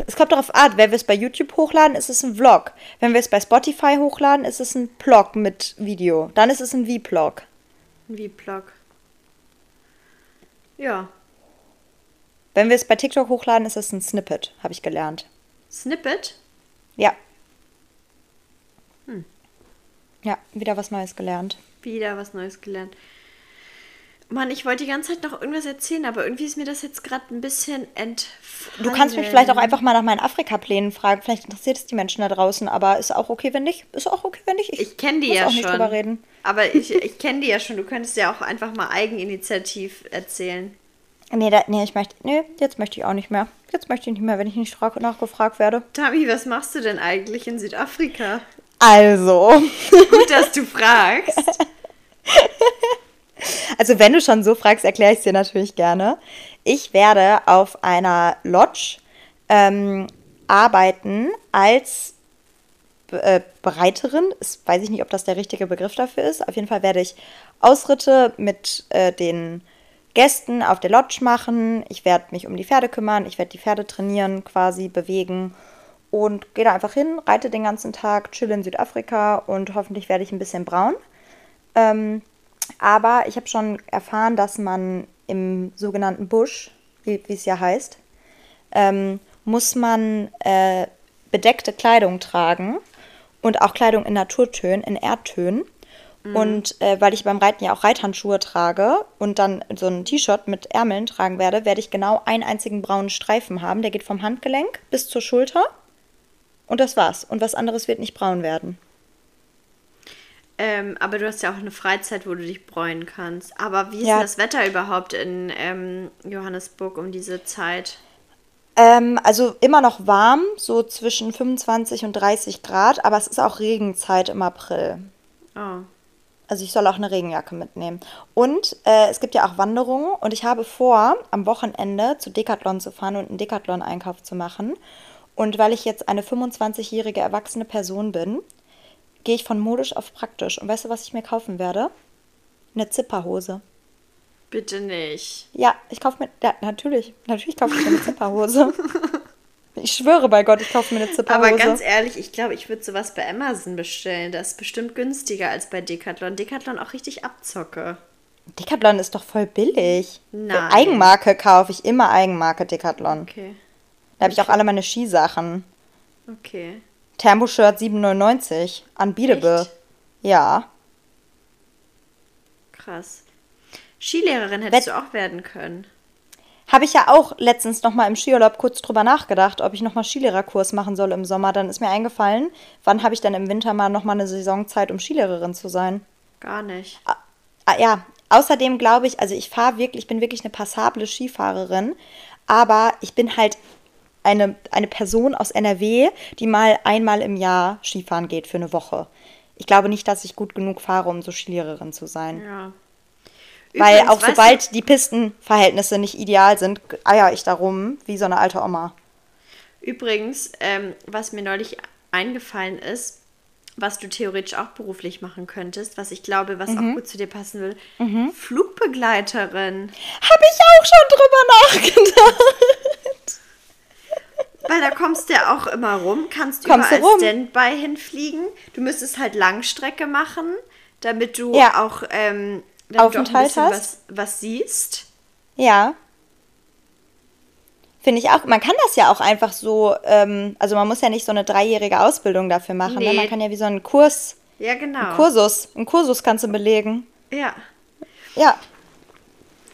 Es kommt darauf an, wenn wir es bei YouTube hochladen, ist es ein Vlog. Wenn wir es bei Spotify hochladen, ist es ein Blog mit Video. Dann ist es ein V-Blog. Ein V-Blog. Ja. Wenn wir es bei TikTok hochladen, ist es ein Snippet, habe ich gelernt. Snippet? Ja. Hm. Ja, wieder was Neues gelernt. Wieder was Neues gelernt. Mann, ich wollte die ganze Zeit noch irgendwas erzählen, aber irgendwie ist mir das jetzt gerade ein bisschen entfallen. Du kannst mich vielleicht auch einfach mal nach meinen Afrika-Plänen fragen. Vielleicht interessiert es die Menschen da draußen, aber ist auch okay, wenn nicht. Ist auch okay, wenn nicht. Ich, ich kenne die ja auch schon. drüber reden. Aber ich, ich kenne die ja schon. Du könntest ja auch einfach mal eigeninitiativ erzählen. Nee, da, nee, ich möchte. Nee, jetzt möchte ich auch nicht mehr. Jetzt möchte ich nicht mehr, wenn ich nicht nachgefragt werde. Tami, was machst du denn eigentlich in Südafrika? Also. Gut, dass du fragst. Also wenn du schon so fragst, erkläre ich es dir natürlich gerne. Ich werde auf einer Lodge ähm, arbeiten als äh, Bereiterin. Das weiß ich nicht, ob das der richtige Begriff dafür ist. Auf jeden Fall werde ich Ausritte mit äh, den Gästen auf der Lodge machen. Ich werde mich um die Pferde kümmern. Ich werde die Pferde trainieren, quasi bewegen. Und gehe da einfach hin, reite den ganzen Tag, chill in Südafrika und hoffentlich werde ich ein bisschen braun. Ähm, aber ich habe schon erfahren, dass man im sogenannten Busch, wie, es ja heißt, ähm, muss man äh, bedeckte Kleidung tragen und auch Kleidung in Naturtönen, in Erdtönen. Mhm. Und äh, weil ich beim Reiten ja auch Reithandschuhe trage und dann so ein T-Shirt mit Ärmeln tragen werde, werde ich genau einen einzigen braunen Streifen haben. Der geht vom Handgelenk bis zur Schulter. Und das war's. Und was anderes wird nicht braun werden. Ähm, aber du hast ja auch eine Freizeit, wo du dich bräunen kannst. Aber wie ist ja. das Wetter überhaupt in ähm, Johannesburg um diese Zeit? Ähm, also immer noch warm, so zwischen 25 und 30 Grad, aber es ist auch Regenzeit im April. Oh. Also ich soll auch eine Regenjacke mitnehmen. Und äh, es gibt ja auch Wanderungen und ich habe vor, am Wochenende zu Decathlon zu fahren und einen Decathlon-Einkauf zu machen. Und weil ich jetzt eine 25-jährige erwachsene Person bin, gehe ich von modisch auf praktisch. Und weißt du, was ich mir kaufen werde? Eine Zipperhose. Bitte nicht. Ja, ich kaufe mir. Ja, natürlich. Natürlich kaufe ich mir eine Zipperhose. ich schwöre bei Gott, ich kaufe mir eine Zipperhose. Aber ganz ehrlich, ich glaube, ich würde sowas bei Amazon bestellen. Das ist bestimmt günstiger als bei Decathlon. Decathlon auch richtig abzocke. Decathlon ist doch voll billig. Nein. Für Eigenmarke kaufe ich immer Eigenmarke Decathlon. Okay. Da habe ich auch alle meine Skisachen. Okay. Thermoshirt 7,99 unbeatable. Echt? Ja. Krass. Skilehrerin hättest du auch werden können. Habe ich ja auch letztens noch mal im Skiurlaub kurz drüber nachgedacht, ob ich noch mal Skilehrerkurs machen soll im Sommer. Dann ist mir eingefallen, wann habe ich denn im Winter mal noch mal eine Saisonzeit, um Skilehrerin zu sein? Gar nicht. Ah, ja, außerdem glaube ich, also ich fahre wirklich, ich bin wirklich eine passable Skifahrerin, aber ich bin halt eine, eine Person aus NRW, die mal einmal im Jahr Skifahren geht für eine Woche. Ich glaube nicht, dass ich gut genug fahre, um so Skilehrerin zu sein. Ja. Weil Übrigens, auch weißt sobald die Pistenverhältnisse nicht ideal sind, eier ich darum wie so eine alte Oma. Übrigens, ähm, was mir neulich eingefallen ist, was du theoretisch auch beruflich machen könntest, was ich glaube, was Mhm. auch gut zu dir passen will, Flugbegleiterin. Habe ich auch schon drüber nachgedacht. Weil da kommst du ja auch immer rum, kannst Kommst du überall rum. Standby hinfliegen. Du müsstest halt Langstrecke machen, damit du Ja. auch, ähm, auch Aufenthalt bisschen hast. was, was siehst. Ja. Finde ich auch. Man kann das ja auch einfach so, ähm, also man muss ja nicht so eine dreijährige Ausbildung dafür machen. Ne? Nee. Man kann ja wie so einen Kurs, Ja, genau. einen Kursus, einen Kursus kannst du belegen. Ja. Ja.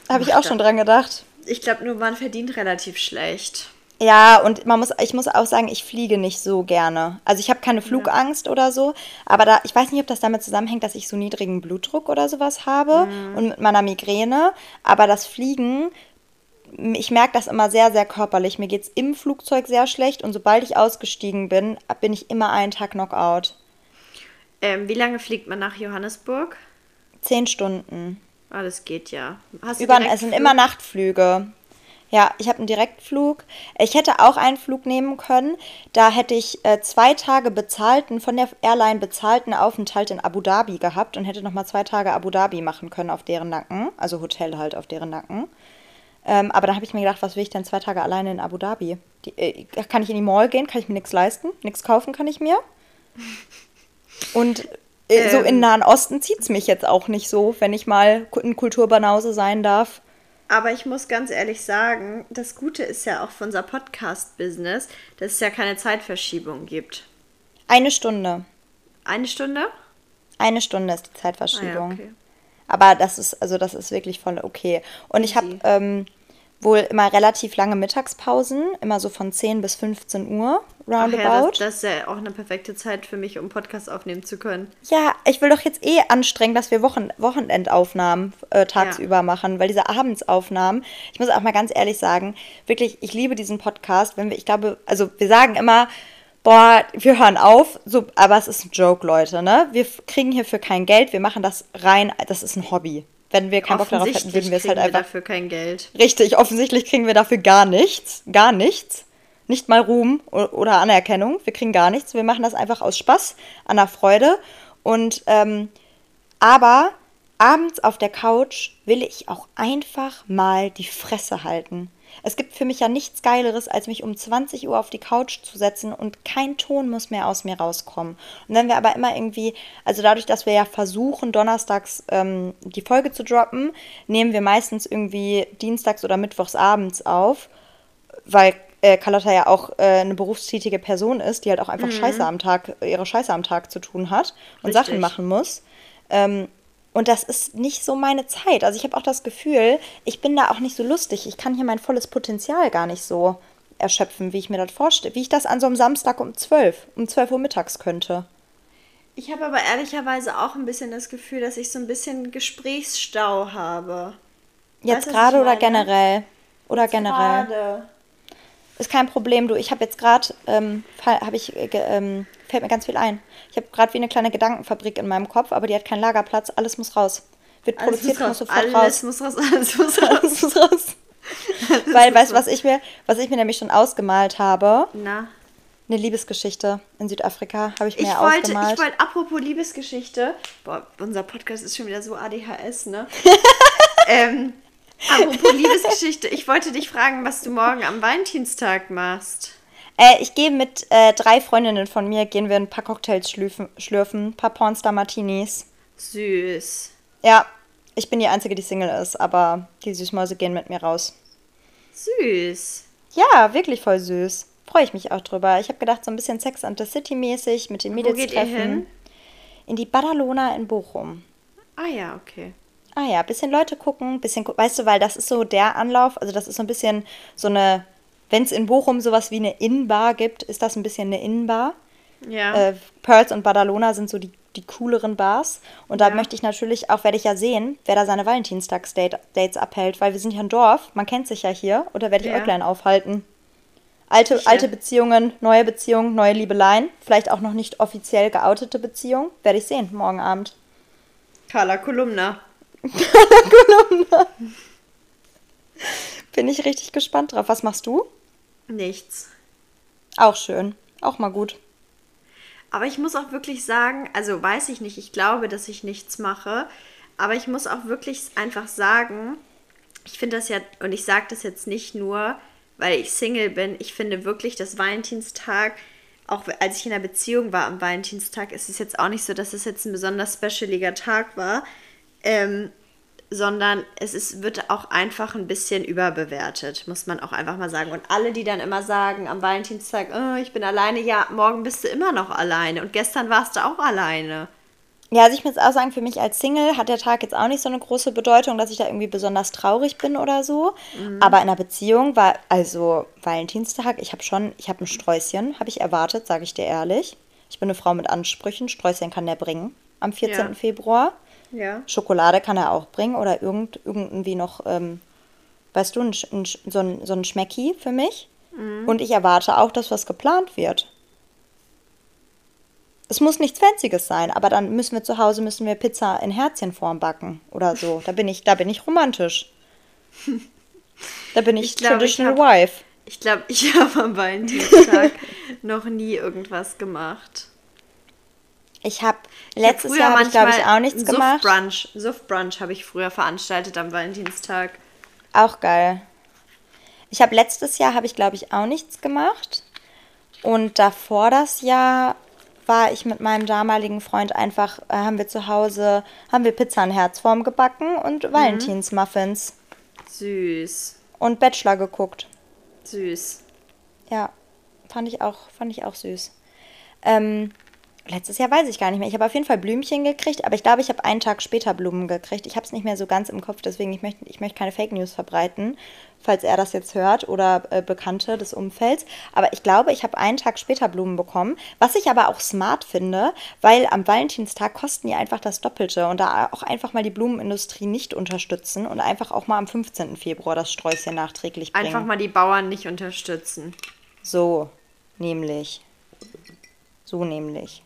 Habe ich auch schon dran gedacht. Ich glaube nur, man verdient relativ schlecht. Ja, und man muss, ich muss auch sagen, ich fliege nicht so gerne. Also ich habe keine Flugangst oder so, aber da, ich weiß nicht, ob das damit zusammenhängt, dass ich so niedrigen Blutdruck oder sowas habe und mit meiner Migräne. Aber das Fliegen, ich merke das immer sehr, sehr körperlich. Mir geht es im Flugzeug sehr schlecht und sobald ich ausgestiegen bin, bin ich immer einen Tag Knockout. Ähm, wie lange fliegt man nach Johannesburg? Zehn Stunden. Ah, das geht ja. Hast Über, es sind immer Nachtflüge. Ja, ich habe einen Direktflug. Ich hätte auch einen Flug nehmen können. Da hätte ich äh, zwei Tage bezahlten, von der Airline bezahlten Aufenthalt in Abu Dhabi gehabt und hätte nochmal zwei Tage Abu Dhabi machen können auf deren Nacken. Also Hotel halt auf deren Nacken. Ähm, aber dann habe ich mir gedacht, was will ich denn zwei Tage alleine in Abu Dhabi? Die, äh, kann ich in die Mall gehen? Kann ich mir nichts leisten? Nichts kaufen kann ich mir? Und äh, so Ähm. in Nahen Osten zieht es mich jetzt auch nicht so, wenn ich mal ein Kulturbanause sein darf. Aber ich muss ganz ehrlich sagen, das Gute ist ja auch für unser Podcast-Business, dass es ja keine Zeitverschiebung gibt. Eine Stunde. Eine Stunde? Eine Stunde ist die Ah, Zeitverschiebung. ja, okay. Aber das ist, also das ist wirklich voll okay. Und ich habe ähm, wohl immer relativ lange Mittagspausen, immer so von 10 bis 15 Uhr, Ach ja, roundabout. das, das ist ja auch eine perfekte Zeit für mich, um Podcast aufnehmen zu können. Ja, ich will doch jetzt eh anstrengen, dass wir Wochen Wochenendaufnahmen äh, tagsüber machen, weil diese Abendsaufnahmen, ich muss auch mal ganz ehrlich sagen, wirklich, ich liebe diesen Podcast, wenn wir, ich glaube, also wir sagen immer, boah, wir hören auf, so, aber es ist ein Joke, Leute, ne? Wir kriegen hierfür kein Geld, wir machen das rein, das ist ein Hobby. Wenn wir keinen Bock darauf hätten, würden wir es halt einfach dafür kein Geld. Richtig, offensichtlich kriegen wir dafür gar nichts. Gar nichts. Nicht mal Ruhm oder Anerkennung. Wir kriegen gar nichts. Wir machen das einfach aus Spaß, an der Freude. Und ähm, aber abends auf der Couch will ich auch einfach mal die Fresse halten. Es gibt für mich ja nichts Geileres, als mich um 20 Uhr auf die Couch zu setzen und kein Ton muss mehr aus mir rauskommen. Und wenn wir aber immer irgendwie, also dadurch, dass wir ja versuchen, donnerstags ähm, die Folge zu droppen, nehmen wir meistens irgendwie dienstags oder mittwochs abends auf, weil äh, Carlotta ja auch äh, eine berufstätige Person ist, die halt auch einfach Scheiße am Tag, ihre Scheiße am Tag zu tun hat und Richtig. Sachen machen muss. Ähm, und das ist nicht so meine Zeit. Also ich habe auch das Gefühl, ich bin da auch nicht so lustig. Ich kann hier mein volles Potenzial gar nicht so erschöpfen, wie ich mir das vorstelle. Wie ich das an so einem Samstag um 12, um 12 Uhr mittags könnte. Ich habe aber ehrlicherweise auch ein bisschen das Gefühl, dass ich so ein bisschen Gesprächsstau habe. Jetzt gerade oder generell? Oder generell? Gerade. Ist kein Problem, du. Ich habe jetzt gerade, ähm, habe ich, äh, ähm, fällt mir ganz viel ein. Ich habe gerade wie eine kleine Gedankenfabrik in meinem Kopf, aber die hat keinen Lagerplatz. Alles muss raus. Wird alles produziert, muss, muss sofort alles raus. Alles muss raus, alles muss raus. alles muss raus. Weil, weißt du, was ich mir, was ich mir nämlich schon ausgemalt habe? Na. Eine Liebesgeschichte in Südafrika habe ich mir ich wollte, ausgemalt. Ich wollte, apropos Liebesgeschichte, boah, unser Podcast ist schon wieder so ADHS, ne? ähm, Apropos Liebesgeschichte, ich wollte dich fragen, was du morgen am Valentinstag machst. Äh, ich gehe mit äh, drei Freundinnen von mir, gehen wir ein paar Cocktails schlürfen, schlürfen ein paar Pornstar Martinis. Süß. Ja, ich bin die Einzige, die Single ist, aber die Süßmäuse gehen mit mir raus. Süß. Ja, wirklich voll süß. Freue ich mich auch drüber. Ich habe gedacht, so ein bisschen Sex and the City mäßig mit den Mädels Wo geht treffen. Ihr hin? In die Badalona in Bochum. Ah ja, okay ah ja, bisschen Leute gucken, bisschen, weißt du, weil das ist so der Anlauf, also das ist so ein bisschen so eine, wenn es in Bochum sowas wie eine Innenbar gibt, ist das ein bisschen eine Innenbar. Ja. Äh, Pearls und Badalona sind so die, die cooleren Bars. Und da ja. möchte ich natürlich auch, werde ich ja sehen, wer da seine Valentinstags-Dates abhält, weil wir sind ja ein Dorf, man kennt sich ja hier, oder werde ich ja. Äuglein aufhalten. Alte, alte Beziehungen, neue Beziehungen, neue Liebeleien, vielleicht auch noch nicht offiziell geoutete Beziehungen, werde ich sehen morgen Abend. Carla Kolumna. Bin ich richtig gespannt drauf. Was machst du? Nichts. Auch schön. Auch mal gut. Aber ich muss auch wirklich sagen, also weiß ich nicht, ich glaube, dass ich nichts mache. Aber ich muss auch wirklich einfach sagen, ich finde das ja, und ich sage das jetzt nicht nur, weil ich Single bin, ich finde wirklich, dass Valentinstag, auch als ich in einer Beziehung war am Valentinstag, ist es jetzt auch nicht so, dass es jetzt ein besonders specialiger Tag war. Ähm, sondern es ist, wird auch einfach ein bisschen überbewertet, muss man auch einfach mal sagen. Und alle, die dann immer sagen am Valentinstag, oh, ich bin alleine, ja, morgen bist du immer noch alleine und gestern warst du auch alleine. Ja, also ich muss auch sagen, für mich als Single hat der Tag jetzt auch nicht so eine große Bedeutung, dass ich da irgendwie besonders traurig bin oder so. Mhm. Aber in einer Beziehung war, also Valentinstag, ich habe schon, ich habe ein Sträußchen, habe ich erwartet, sage ich dir ehrlich. Ich bin eine Frau mit Ansprüchen, Sträußchen kann der bringen am 14. Ja. Februar. Ja. Schokolade kann er auch bringen oder irgend, irgendwie noch, ähm, weißt du, ein, ein, so, ein, so ein Schmecki für mich. Mhm. Und ich erwarte auch, dass was geplant wird. Es muss nichts Fancyes sein, aber dann müssen wir zu Hause müssen wir Pizza in Herzchenform backen oder so. Da bin ich, da bin ich romantisch. Da bin ich, ich glaub, traditional ich hab, wife. Ich glaube, ich habe am Valentinstag noch nie irgendwas gemacht. Ich habe letztes hab Jahr habe ich glaube ich auch nichts gemacht. Brunch, Suff Brunch habe ich früher veranstaltet am Valentinstag. Auch geil. Ich habe letztes Jahr habe ich glaube ich auch nichts gemacht und davor das Jahr war ich mit meinem damaligen Freund einfach äh, haben wir zu Hause haben wir Pizza in Herzform gebacken und mhm. Valentinsmuffins. Süß. Und Bachelor geguckt. Süß. Ja, fand ich auch fand ich auch süß. Ähm, letztes Jahr weiß ich gar nicht mehr. Ich habe auf jeden Fall Blümchen gekriegt, aber ich glaube, ich habe einen Tag später Blumen gekriegt. Ich habe es nicht mehr so ganz im Kopf, deswegen ich möchte ich möchte keine Fake News verbreiten, falls er das jetzt hört oder äh, Bekannte des Umfelds. Aber ich glaube, ich habe einen Tag später Blumen bekommen, was ich aber auch smart finde, weil am Valentinstag kosten die einfach das Doppelte und da auch einfach mal die Blumenindustrie nicht unterstützen und einfach auch mal am 15. Februar das Sträußchen nachträglich bringen. Einfach mal die Bauern nicht unterstützen. So, nämlich. So nämlich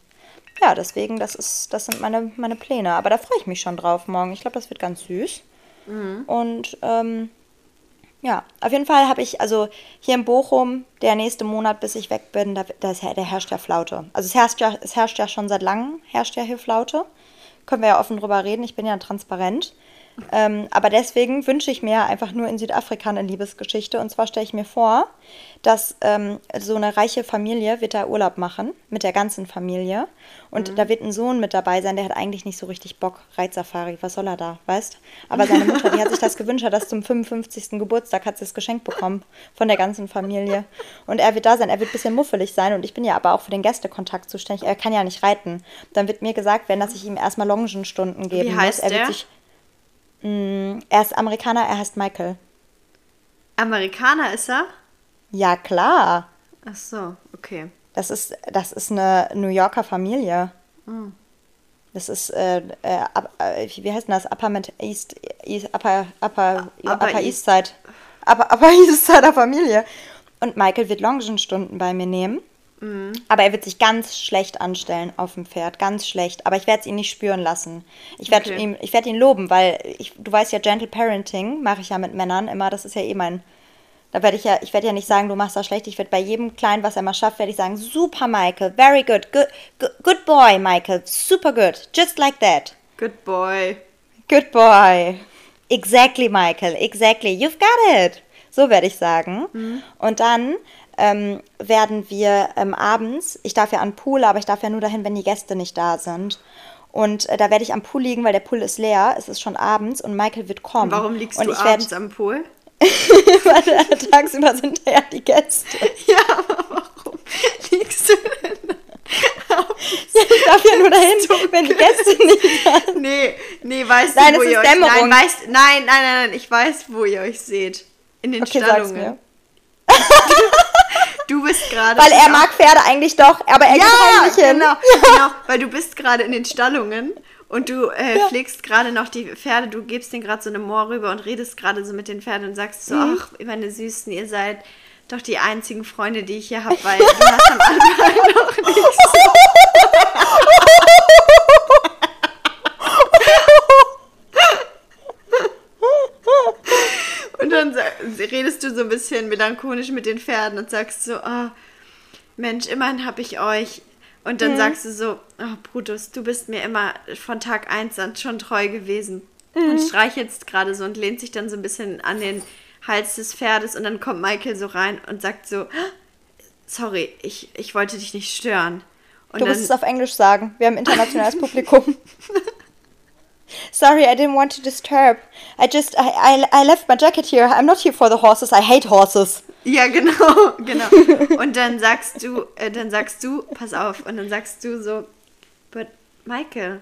ja, deswegen, das ist, das sind meine, meine Pläne. Aber da freue ich mich schon drauf morgen. Ich glaube, das wird ganz süß. Mhm. Und ähm, ja, auf jeden Fall habe ich, also hier in Bochum, der nächste Monat, bis ich weg bin, da, da, da herrscht ja Flaute. Also es herrscht ja, es herrscht ja schon seit langem, herrscht ja hier Flaute. Können wir ja offen drüber reden, ich bin ja transparent. Ähm, aber deswegen wünsche ich mir einfach nur in Südafrika eine Liebesgeschichte. Und zwar stelle ich mir vor, dass ähm, so eine reiche Familie wird da Urlaub machen, mit der ganzen Familie. Und mhm. da wird ein Sohn mit dabei sein, der hat eigentlich nicht so richtig Bock. Reitsafari, was soll er da, weißt? Aber seine Mutter, die hat sich das gewünscht, hat das zum 55. Geburtstag, hat sie das Geschenk bekommen von der ganzen Familie. Und er wird da sein, er wird ein bisschen muffelig sein. Und ich bin ja aber auch für den Gästekontakt zuständig. Er kann ja nicht reiten. Dann wird mir gesagt werden, dass ich ihm erstmal Longenstunden geben Wie heißt muss. Er der? wird sich er ist Amerikaner, er heißt Michael. Amerikaner ist er? Ja, klar. Ach so, okay. Das ist, das ist eine New Yorker Familie. Mhm. Das ist, äh, äh, äh, wie heißt denn das? Upper East, East Upper, Upper, Upper, Upper East. East Side. Upper, Upper East Side Familie. Und Michael wird Longenstunden bei mir nehmen. Aber er wird sich ganz schlecht anstellen auf dem Pferd, ganz schlecht. Aber ich werde es ihn nicht spüren lassen. Ich werde Okay. ihm, ich werde ihn loben, weil ich, du weißt ja, Gentle Parenting mache ich ja mit Männern immer. Das ist ja eh mein. Da werde ich ja, ich werde ja nicht sagen, du machst das schlecht. Ich werde bei jedem Kleinen, was er mal schafft, werde ich sagen, super Michael, very good, good, good, good boy, Michael, super good, just like that. Good boy. Good boy. Exactly, Michael. Exactly. You've got it. So werde ich sagen. Und dann ähm, werden wir ähm, abends, ich darf ja an den Pool, aber ich darf ja nur dahin, wenn die Gäste nicht da sind. Und äh, da werde ich am Pool liegen, weil der Pool ist leer. Es ist schon abends und Michael wird kommen. Warum liegst und du abends am Pool? weil tagsüber sind ja die Gäste. Ja, aber warum liegst du denn? Ich darf ja nur dahin, wenn die Gäste nicht da sind. Nee, nee, weißt Nein, du, wo ihr euch... Dämmerung. Nein, weißt, nein, nein, nein, nein, ich weiß, wo ihr euch seht. In den Okay, sag's Stallungen. mir. Du bist gerade... Weil er genau- mag Pferde eigentlich doch, aber er geht Ja, heimlich hin. genau, genau, weil du bist gerade in den Stallungen und du äh, pflegst gerade noch die Pferde, du gibst denen gerade so eine Moor rüber und redest gerade so mit den Pferden und sagst so, Mhm. ach, meine Süßen, ihr seid doch die einzigen Freunde, die ich hier habe, weil du hast am Anfang noch nichts. Und dann sa- redest du so ein bisschen melancholisch mit den Pferden und sagst so, oh, Mensch, immerhin habe ich euch. Und Mhm. dann sagst du so, oh Brutus, du bist mir immer von Tag 1 an schon treu gewesen. Mhm. Und streichelst gerade so und lehnt sich dann so ein bisschen an den Hals des Pferdes und dann kommt Michael so rein und sagt so, sorry, ich, ich wollte dich nicht stören. Und Du musst es auf Englisch sagen. Wir haben internationales Publikum. Sorry, I didn't want to disturb. I just, I, I, I left my jacket here. I'm not here for the horses. I hate horses. Ja, genau, genau. Und dann sagst du, äh, dann sagst du, pass auf, und dann sagst du so, but Michael,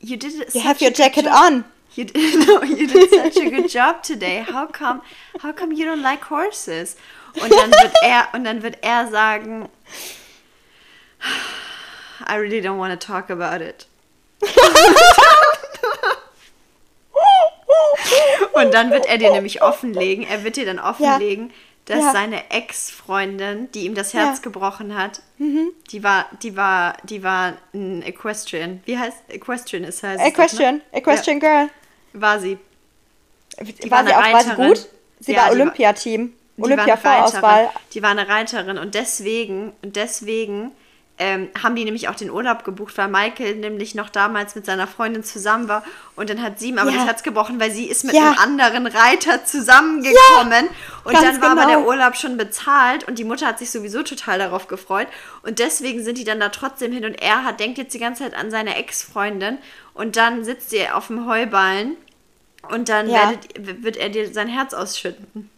you did You have your jacket job. on. You did, no, you did such a good job today. How come, how come you don't like horses? Und dann wird er, und dann wird er sagen, I really don't want to talk about it. Und dann wird er dir nämlich offenlegen, er wird dir dann offenlegen, dass Ja. seine Ex-Freundin, die ihm das Herz Ja. gebrochen hat, die war, die war, die war ein Equestrian. Wie heißt Equestrian ist heißt A es doch, ne? question girl. Ja, war sie. Die war war sie auch, war sie Reiterin. gut? Sie Ja, war Olympiateam. Olympia-Vorauswahl. Reiterin. Die war eine Reiterin und deswegen, und deswegen ähm, haben die nämlich auch den Urlaub gebucht, weil Michael nämlich noch damals mit seiner Freundin zusammen war und dann hat sie ihm aber Ja. das Herz gebrochen, weil sie ist mit Ja. einem anderen Reiter zusammengekommen und ganz dann war aber genau. der Urlaub schon bezahlt und die Mutter hat sich sowieso total darauf gefreut und deswegen sind die dann da trotzdem hin und er hat denkt jetzt die ganze Zeit an seine Ex-Freundin und dann sitzt sie auf dem Heuballen und dann Ja. werdet, wird er dir sein Herz ausschütten.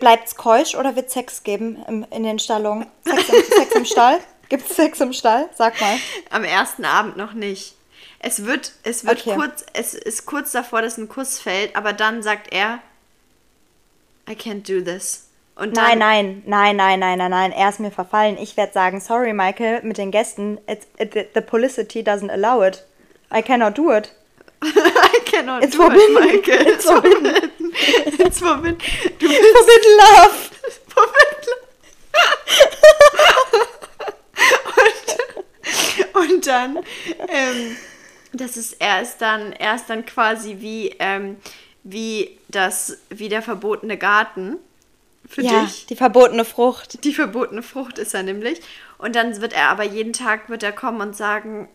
Bleibt's keusch oder wird Sex geben im, in den Stallungen? Sex im, Sex im Stall? Gibt's Sex im Stall? Sag mal. Am ersten Abend noch nicht. Es wird, es wird Okay. kurz, es ist kurz davor, dass ein Kuss fällt, aber dann sagt er, I can't do this. Und Nein, nein, nein, nein, nein, nein, nein. Er ist mir verfallen. Ich werde sagen, sorry, Michael, mit den Gästen, it's, it, the publicity doesnove allow it. I cannot do it. I cannot It's do forbidden. it, Michael. It's forbidden. It's forbidden. Du bist Forbidden love. forbidden. und, und dann, ähm, das ist, er ist dann, er ist dann quasi wie, ähm, wie das, wie der verbotene Garten für Ja, dich. die verbotene Frucht. Die verbotene Frucht ist er nämlich. Und dann wird er aber jeden Tag wird er kommen und sagen,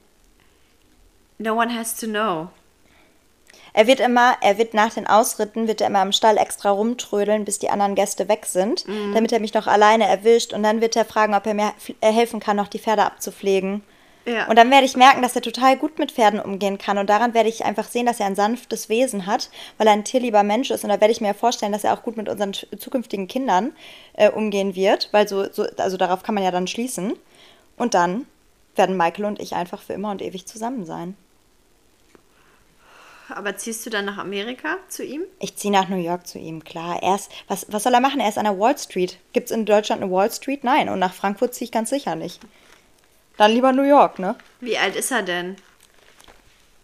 no one has to know. Er wird immer, er wird nach den Ausritten, wird er immer im Stall extra rumtrödeln, bis die anderen Gäste weg sind, damit er mich noch alleine erwischt. Und dann wird er fragen, ob er mir helfen kann, noch die Pferde abzupflegen. Ja. Und dann werde ich merken, dass er total gut mit Pferden umgehen kann. Und daran werde ich einfach sehen, dass er ein sanftes Wesen hat, weil er ein tierlieber Mensch ist. Und da werde ich mir vorstellen, dass er auch gut mit unseren zukünftigen Kindern äh, umgehen wird, weil so, so, also darauf kann man ja dann schließen. Und dann werden Michael und ich einfach für immer und ewig zusammen sein. Aber ziehst du dann nach Amerika zu ihm? Ich ziehe nach New York zu ihm, klar. Er ist, was, was soll er machen? Er ist an der Wall Street. Gibt es in Deutschland eine Wall Street? Nein. Und nach Frankfurt ziehe ich ganz sicher nicht. Dann lieber New York, ne? Wie alt ist er denn?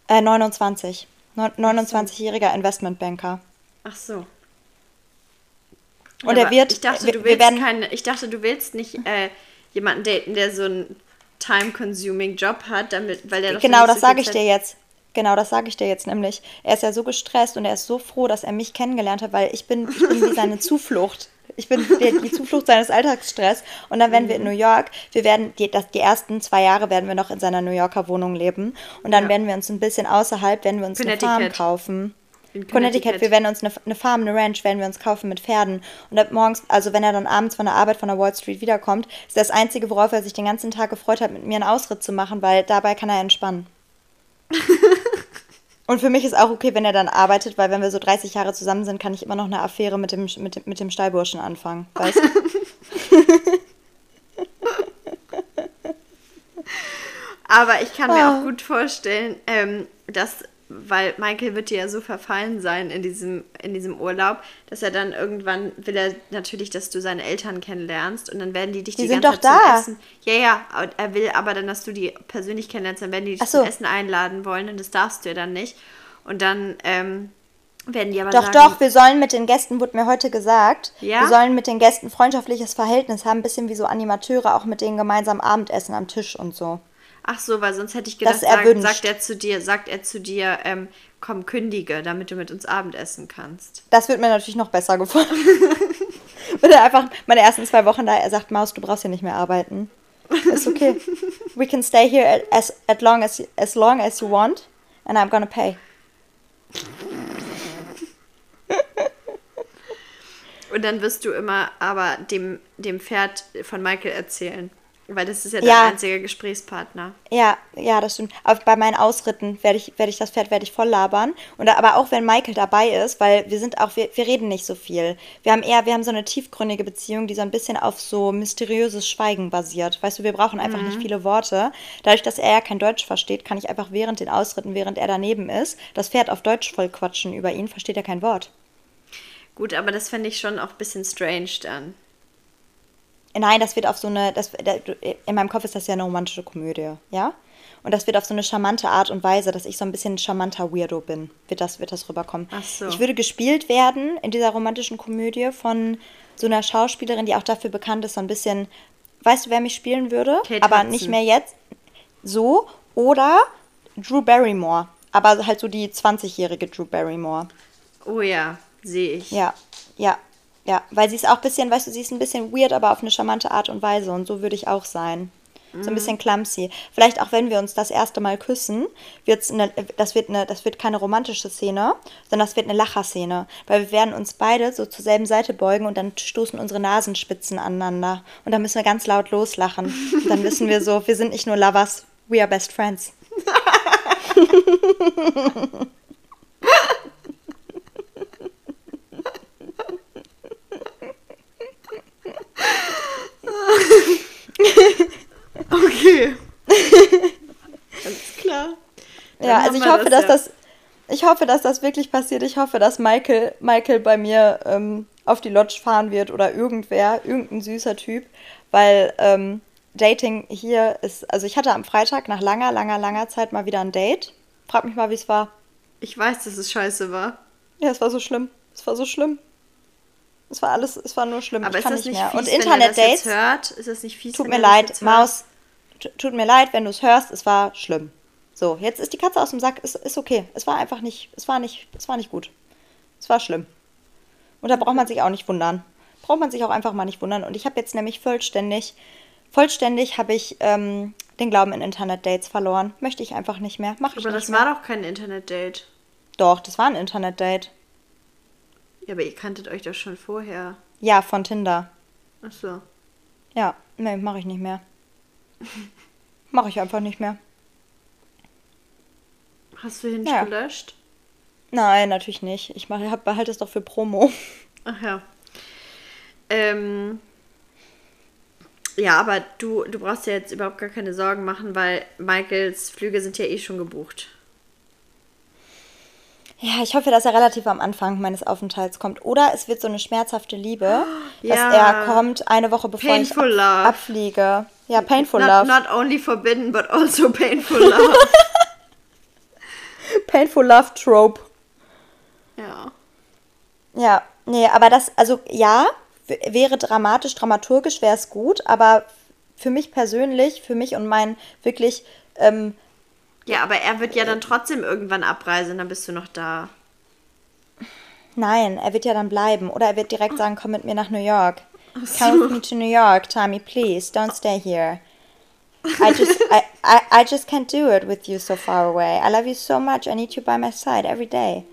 Äh, 29. Neun- 29-jähriger Investmentbanker. Ach so. Und er wird. Ich dachte, du willst werden, keine, ich dachte, du willst nicht äh, jemanden daten, der so einen time-consuming Job hat, damit, weil der doch Genau, das so viel sage ich dir jetzt. Genau, das sage ich dir jetzt nämlich. Er ist ja so gestresst und er ist so froh, dass er mich kennengelernt hat, weil ich bin, ich bin wie seine Zuflucht. Ich bin die, die Zuflucht seines Alltagsstress. Und dann werden wir Mhm. in New York, wir werden, die, das, die ersten zwei Jahre werden wir noch in seiner New Yorker Wohnung leben. Und dann Ja. werden wir uns ein bisschen außerhalb, werden wir uns eine Farm kaufen. In Connecticut, Connecticut. wir werden uns eine, eine Farm, eine Ranch werden wir uns kaufen mit Pferden. Und ab morgens, also wenn er dann abends von der Arbeit von der Wall Street wiederkommt, ist das Einzige, worauf er sich den ganzen Tag gefreut hat, mit mir einen Ausritt zu machen, weil dabei kann er entspannen. Und für mich ist auch okay, wenn er dann arbeitet, weil wenn wir so 30 Jahre zusammen sind, kann ich immer noch eine Affäre mit dem, mit, mit dem Stallburschen anfangen. Weißt? Aber ich kann mir Ah. auch gut vorstellen, ähm, dass, weil Michael wird dir ja so verfallen sein in diesem, in diesem Urlaub, dass er dann irgendwann will er natürlich, dass du seine Eltern kennenlernst und dann werden die dich Die die, sind ganze doch Zeit zum da. Essen. Ja, ja, er will aber dann, dass du die persönlich kennenlernst, dann werden die dich so. zum Essen einladen wollen und das darfst du ja dann nicht. Und dann ähm, werden die aber Doch, sagen, doch, wir sollen mit den Gästen, wurde mir heute gesagt, Ja? wir sollen mit den Gästen freundschaftliches Verhältnis haben, ein bisschen wie so Animateure, auch mit denen gemeinsam Abendessen am Tisch und so. Ach so, weil sonst hätte ich gedacht, sagt, sagt er zu dir, sagt er zu dir, ähm, komm, kündige, damit du mit uns Abendessen kannst. Das wird mir natürlich noch besser gefallen. Wenn er einfach meine ersten zwei Wochen da, er sagt, Maus, du brauchst hier nicht mehr arbeiten. Ist okay. We can stay here as, as, long, as, as long as you want and I'm gonna pay. Und dann wirst du immer aber dem, dem Pferd von Michael erzählen. Weil das ist ja Ja. einziger Gesprächspartner. Ja, ja, das stimmt. Aber bei meinen Ausritten werde ich, werde ich das Pferd werde ich voll labern. Und aber auch wenn Michael dabei ist, weil wir sind auch, wir, wir reden nicht so viel. Wir haben eher, wir haben so eine tiefgründige Beziehung, die so ein bisschen auf so mysteriöses Schweigen basiert. Weißt du, wir brauchen einfach nicht viele Worte. Dadurch, dass er ja kein Deutsch versteht, kann ich einfach während den Ausritten, während er daneben ist, das Pferd auf Deutsch voll quatschen über ihn, versteht er kein Wort. Gut, aber das fände ich schon auch ein bisschen strange dann. Nein, das wird auf so eine, das, da- in meinem Kopf ist das ja eine romantische Komödie, ja? Und das wird auf so eine charmante Art und Weise, dass ich so ein bisschen ein charmanter Weirdo bin, wird das, wird das rüberkommen. Ach so. Ich würde gespielt werden in dieser romantischen Komödie von so einer Schauspielerin, die auch dafür bekannt ist, so ein bisschen, weißt du, wer mich spielen würde? Kate aber Hudson. nicht mehr jetzt. So, oder Drew Barrymore. Aber halt so die 20-jährige Drew Barrymore. Oh ja, sehe ich. Ja, ja, ja. Weil sie ist auch ein bisschen, weißt du, sie ist ein bisschen weird, aber auf eine charmante Art und Weise. Und so würde ich auch sein. So ein bisschen clumsy. Vielleicht auch, wenn wir uns das erste Mal küssen, wird's eine, das, wird eine, das wird keine romantische Szene, sondern das wird eine Lacherszene. Weil wir werden uns beide so zur selben Seite beugen und dann stoßen unsere Nasenspitzen aneinander. Und dann müssen wir ganz laut loslachen. Und dann wissen wir so, wir sind nicht nur Lovers, we are best friends. Okay. Alles klar. Dann Ja, also ich hoffe, das dass ja. das, ich hoffe, dass das wirklich passiert. Ich hoffe, dass Michael, Michael bei mir ähm, auf die Lodge fahren wird oder irgendwer, irgendein süßer Typ, weil ähm, Dating hier ist, also ich hatte am Freitag nach langer, langer, langer Zeit mal wieder ein Date. Frag mich mal, wie es war. Ich weiß, dass es scheiße war. Ja, es war so schlimm. Es war so schlimm. Es war alles, es war nur schlimm. Aber ich ist kann das nicht mehr. fies, Und er Internet-Dates, hört? Ist das nicht fies, tut mir leid? Maus, tut mir leid, wenn du es hörst, es war schlimm. So, jetzt ist die Katze aus dem Sack, ist, ist okay. Es war einfach nicht, es war nicht, es war nicht gut. Es war schlimm. Und da braucht man sich auch nicht wundern. Braucht man sich auch einfach mal nicht wundern. Und ich habe jetzt nämlich vollständig, vollständig habe ich ähm, den Glauben in Internet-Dates verloren. Möchte ich einfach nicht mehr. Mach ich Aber nicht das mehr. war doch kein Internet-Date. Doch, das war ein Internet-Date. Ja, aber ihr kanntet euch doch schon vorher. Ja, von Tinder. Ach so. Ja, nee, mache ich nicht mehr. Mache ich einfach nicht mehr. Hast du Hinge Ja. gelöscht? Nein, natürlich nicht. Ich hab- behalte es doch für Promo. Ach ja. Ähm, ja, aber du, du brauchst dir jetzt überhaupt gar keine Sorgen machen, weil Michaels Flüge sind ja eh schon gebucht. Ja, ich hoffe, dass er relativ am Anfang meines Aufenthalts kommt. Oder es wird so eine schmerzhafte Liebe, dass Ja. er kommt eine Woche bevor Painful ich love. ab, abfliege. Ja, Painful not, Love. not only forbidden, but also painful love. Painful Love Trope. ja. Ja, nee, aber das, also ja, wäre dramatisch, dramaturgisch wäre es gut, aber für mich persönlich, für mich und mein wirklich, ähm, Ja, aber er wird ja dann trotzdem irgendwann abreisen, dann bist du noch da. nein, er wird ja dann bleiben. Oder er wird direkt sagen, komm mit mir nach New York. Come with me to New York, Tommy, please, don't stay here. I just, I, I, I just can't do it with you so far away. I love you so much. I need you by my side every day.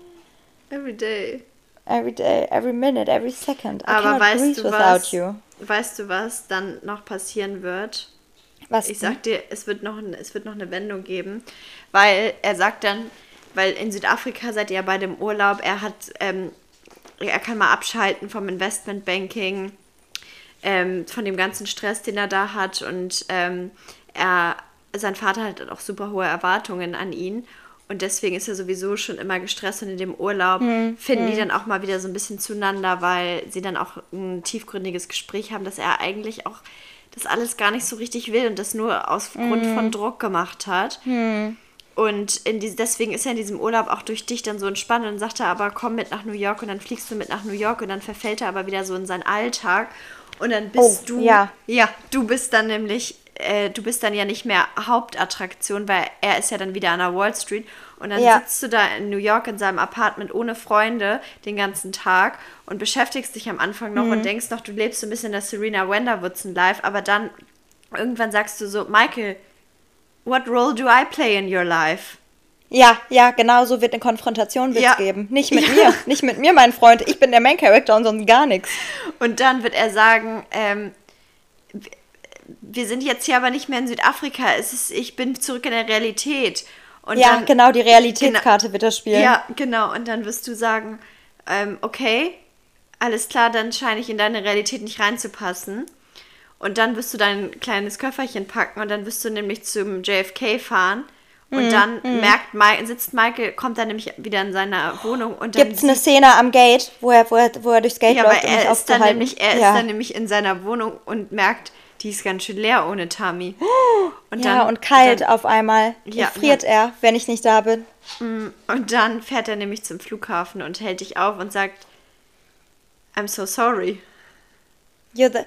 Every day. Every day, every minute, every second. I Aber weißt breathe du without was? you. Weißt du, was dann noch passieren wird? Was Ich sag dir, es wird noch, es wird noch eine Wendung geben, weil er sagt dann, weil in Südafrika seid ihr ja bei dem Urlaub, er hat, ähm, er kann mal abschalten vom Investmentbanking, ähm, von dem ganzen Stress, den er da hat und ähm, er, sein Vater hat auch super hohe Erwartungen an ihn und deswegen ist er sowieso schon immer gestresst und in dem Urlaub finden die dann auch mal wieder so ein bisschen zueinander, weil sie dann auch ein tiefgründiges Gespräch haben, dass er eigentlich auch das alles gar nicht so richtig will und das nur aus Grund von Druck gemacht hat. Und in die, deswegen ist er in diesem Urlaub auch durch dich dann so entspannt. Und sagt er aber, komm mit nach New York und dann fliegst du mit nach New York und dann verfällt er aber wieder so in seinen Alltag. Und dann bist Oh, du. ja. Ja, du bist dann nämlich, äh, du bist dann ja nicht mehr Hauptattraktion, weil er ist ja dann wieder an der Wall Street. Und dann Ja. sitzt du da in New York in seinem Apartment ohne Freunde den ganzen Tag und beschäftigst dich am Anfang noch Mhm. und denkst noch, du lebst so ein bisschen das Serena Wenderwoodson Life, aber dann irgendwann sagst du so, Michael, what role do I play in your life? Ja, ja, genau so wird eine Konfrontation Ja. geben. Nicht mit Ja. mir, nicht mit mir, mein Freund. Ich bin der Main Character und sonst gar nichts. Und dann wird er sagen, ähm, wir sind jetzt hier aber nicht mehr in Südafrika, es ist, ich bin zurück in der Realität. Und ja, dann, genau, die Realitätskarte wird er spielen. Ja, genau. Und dann wirst du sagen, ähm, okay, alles klar, dann scheine ich in deine Realität nicht reinzupassen. Und dann wirst du dein kleines Köfferchen packen und dann wirst du nämlich zum JFK fahren. Und Mhm, dann merkt Mike, sitzt Michael, kommt dann nämlich wieder in seiner Wohnung und dann Gibt's eine Szene am Gate, wo er, wo er, wo er durchs Gate Ja, aber läuft, um mich er ist, dann nämlich, er ja. ist dann nämlich in seiner Wohnung und merkt, die ist ganz schön leer ohne Tami. Und ja, und kalt Dann, auf einmal. Ja, friert er, wenn ich nicht da bin. und dann fährt er nämlich zum Flughafen und hält dich auf und sagt, I'm so sorry. You're the,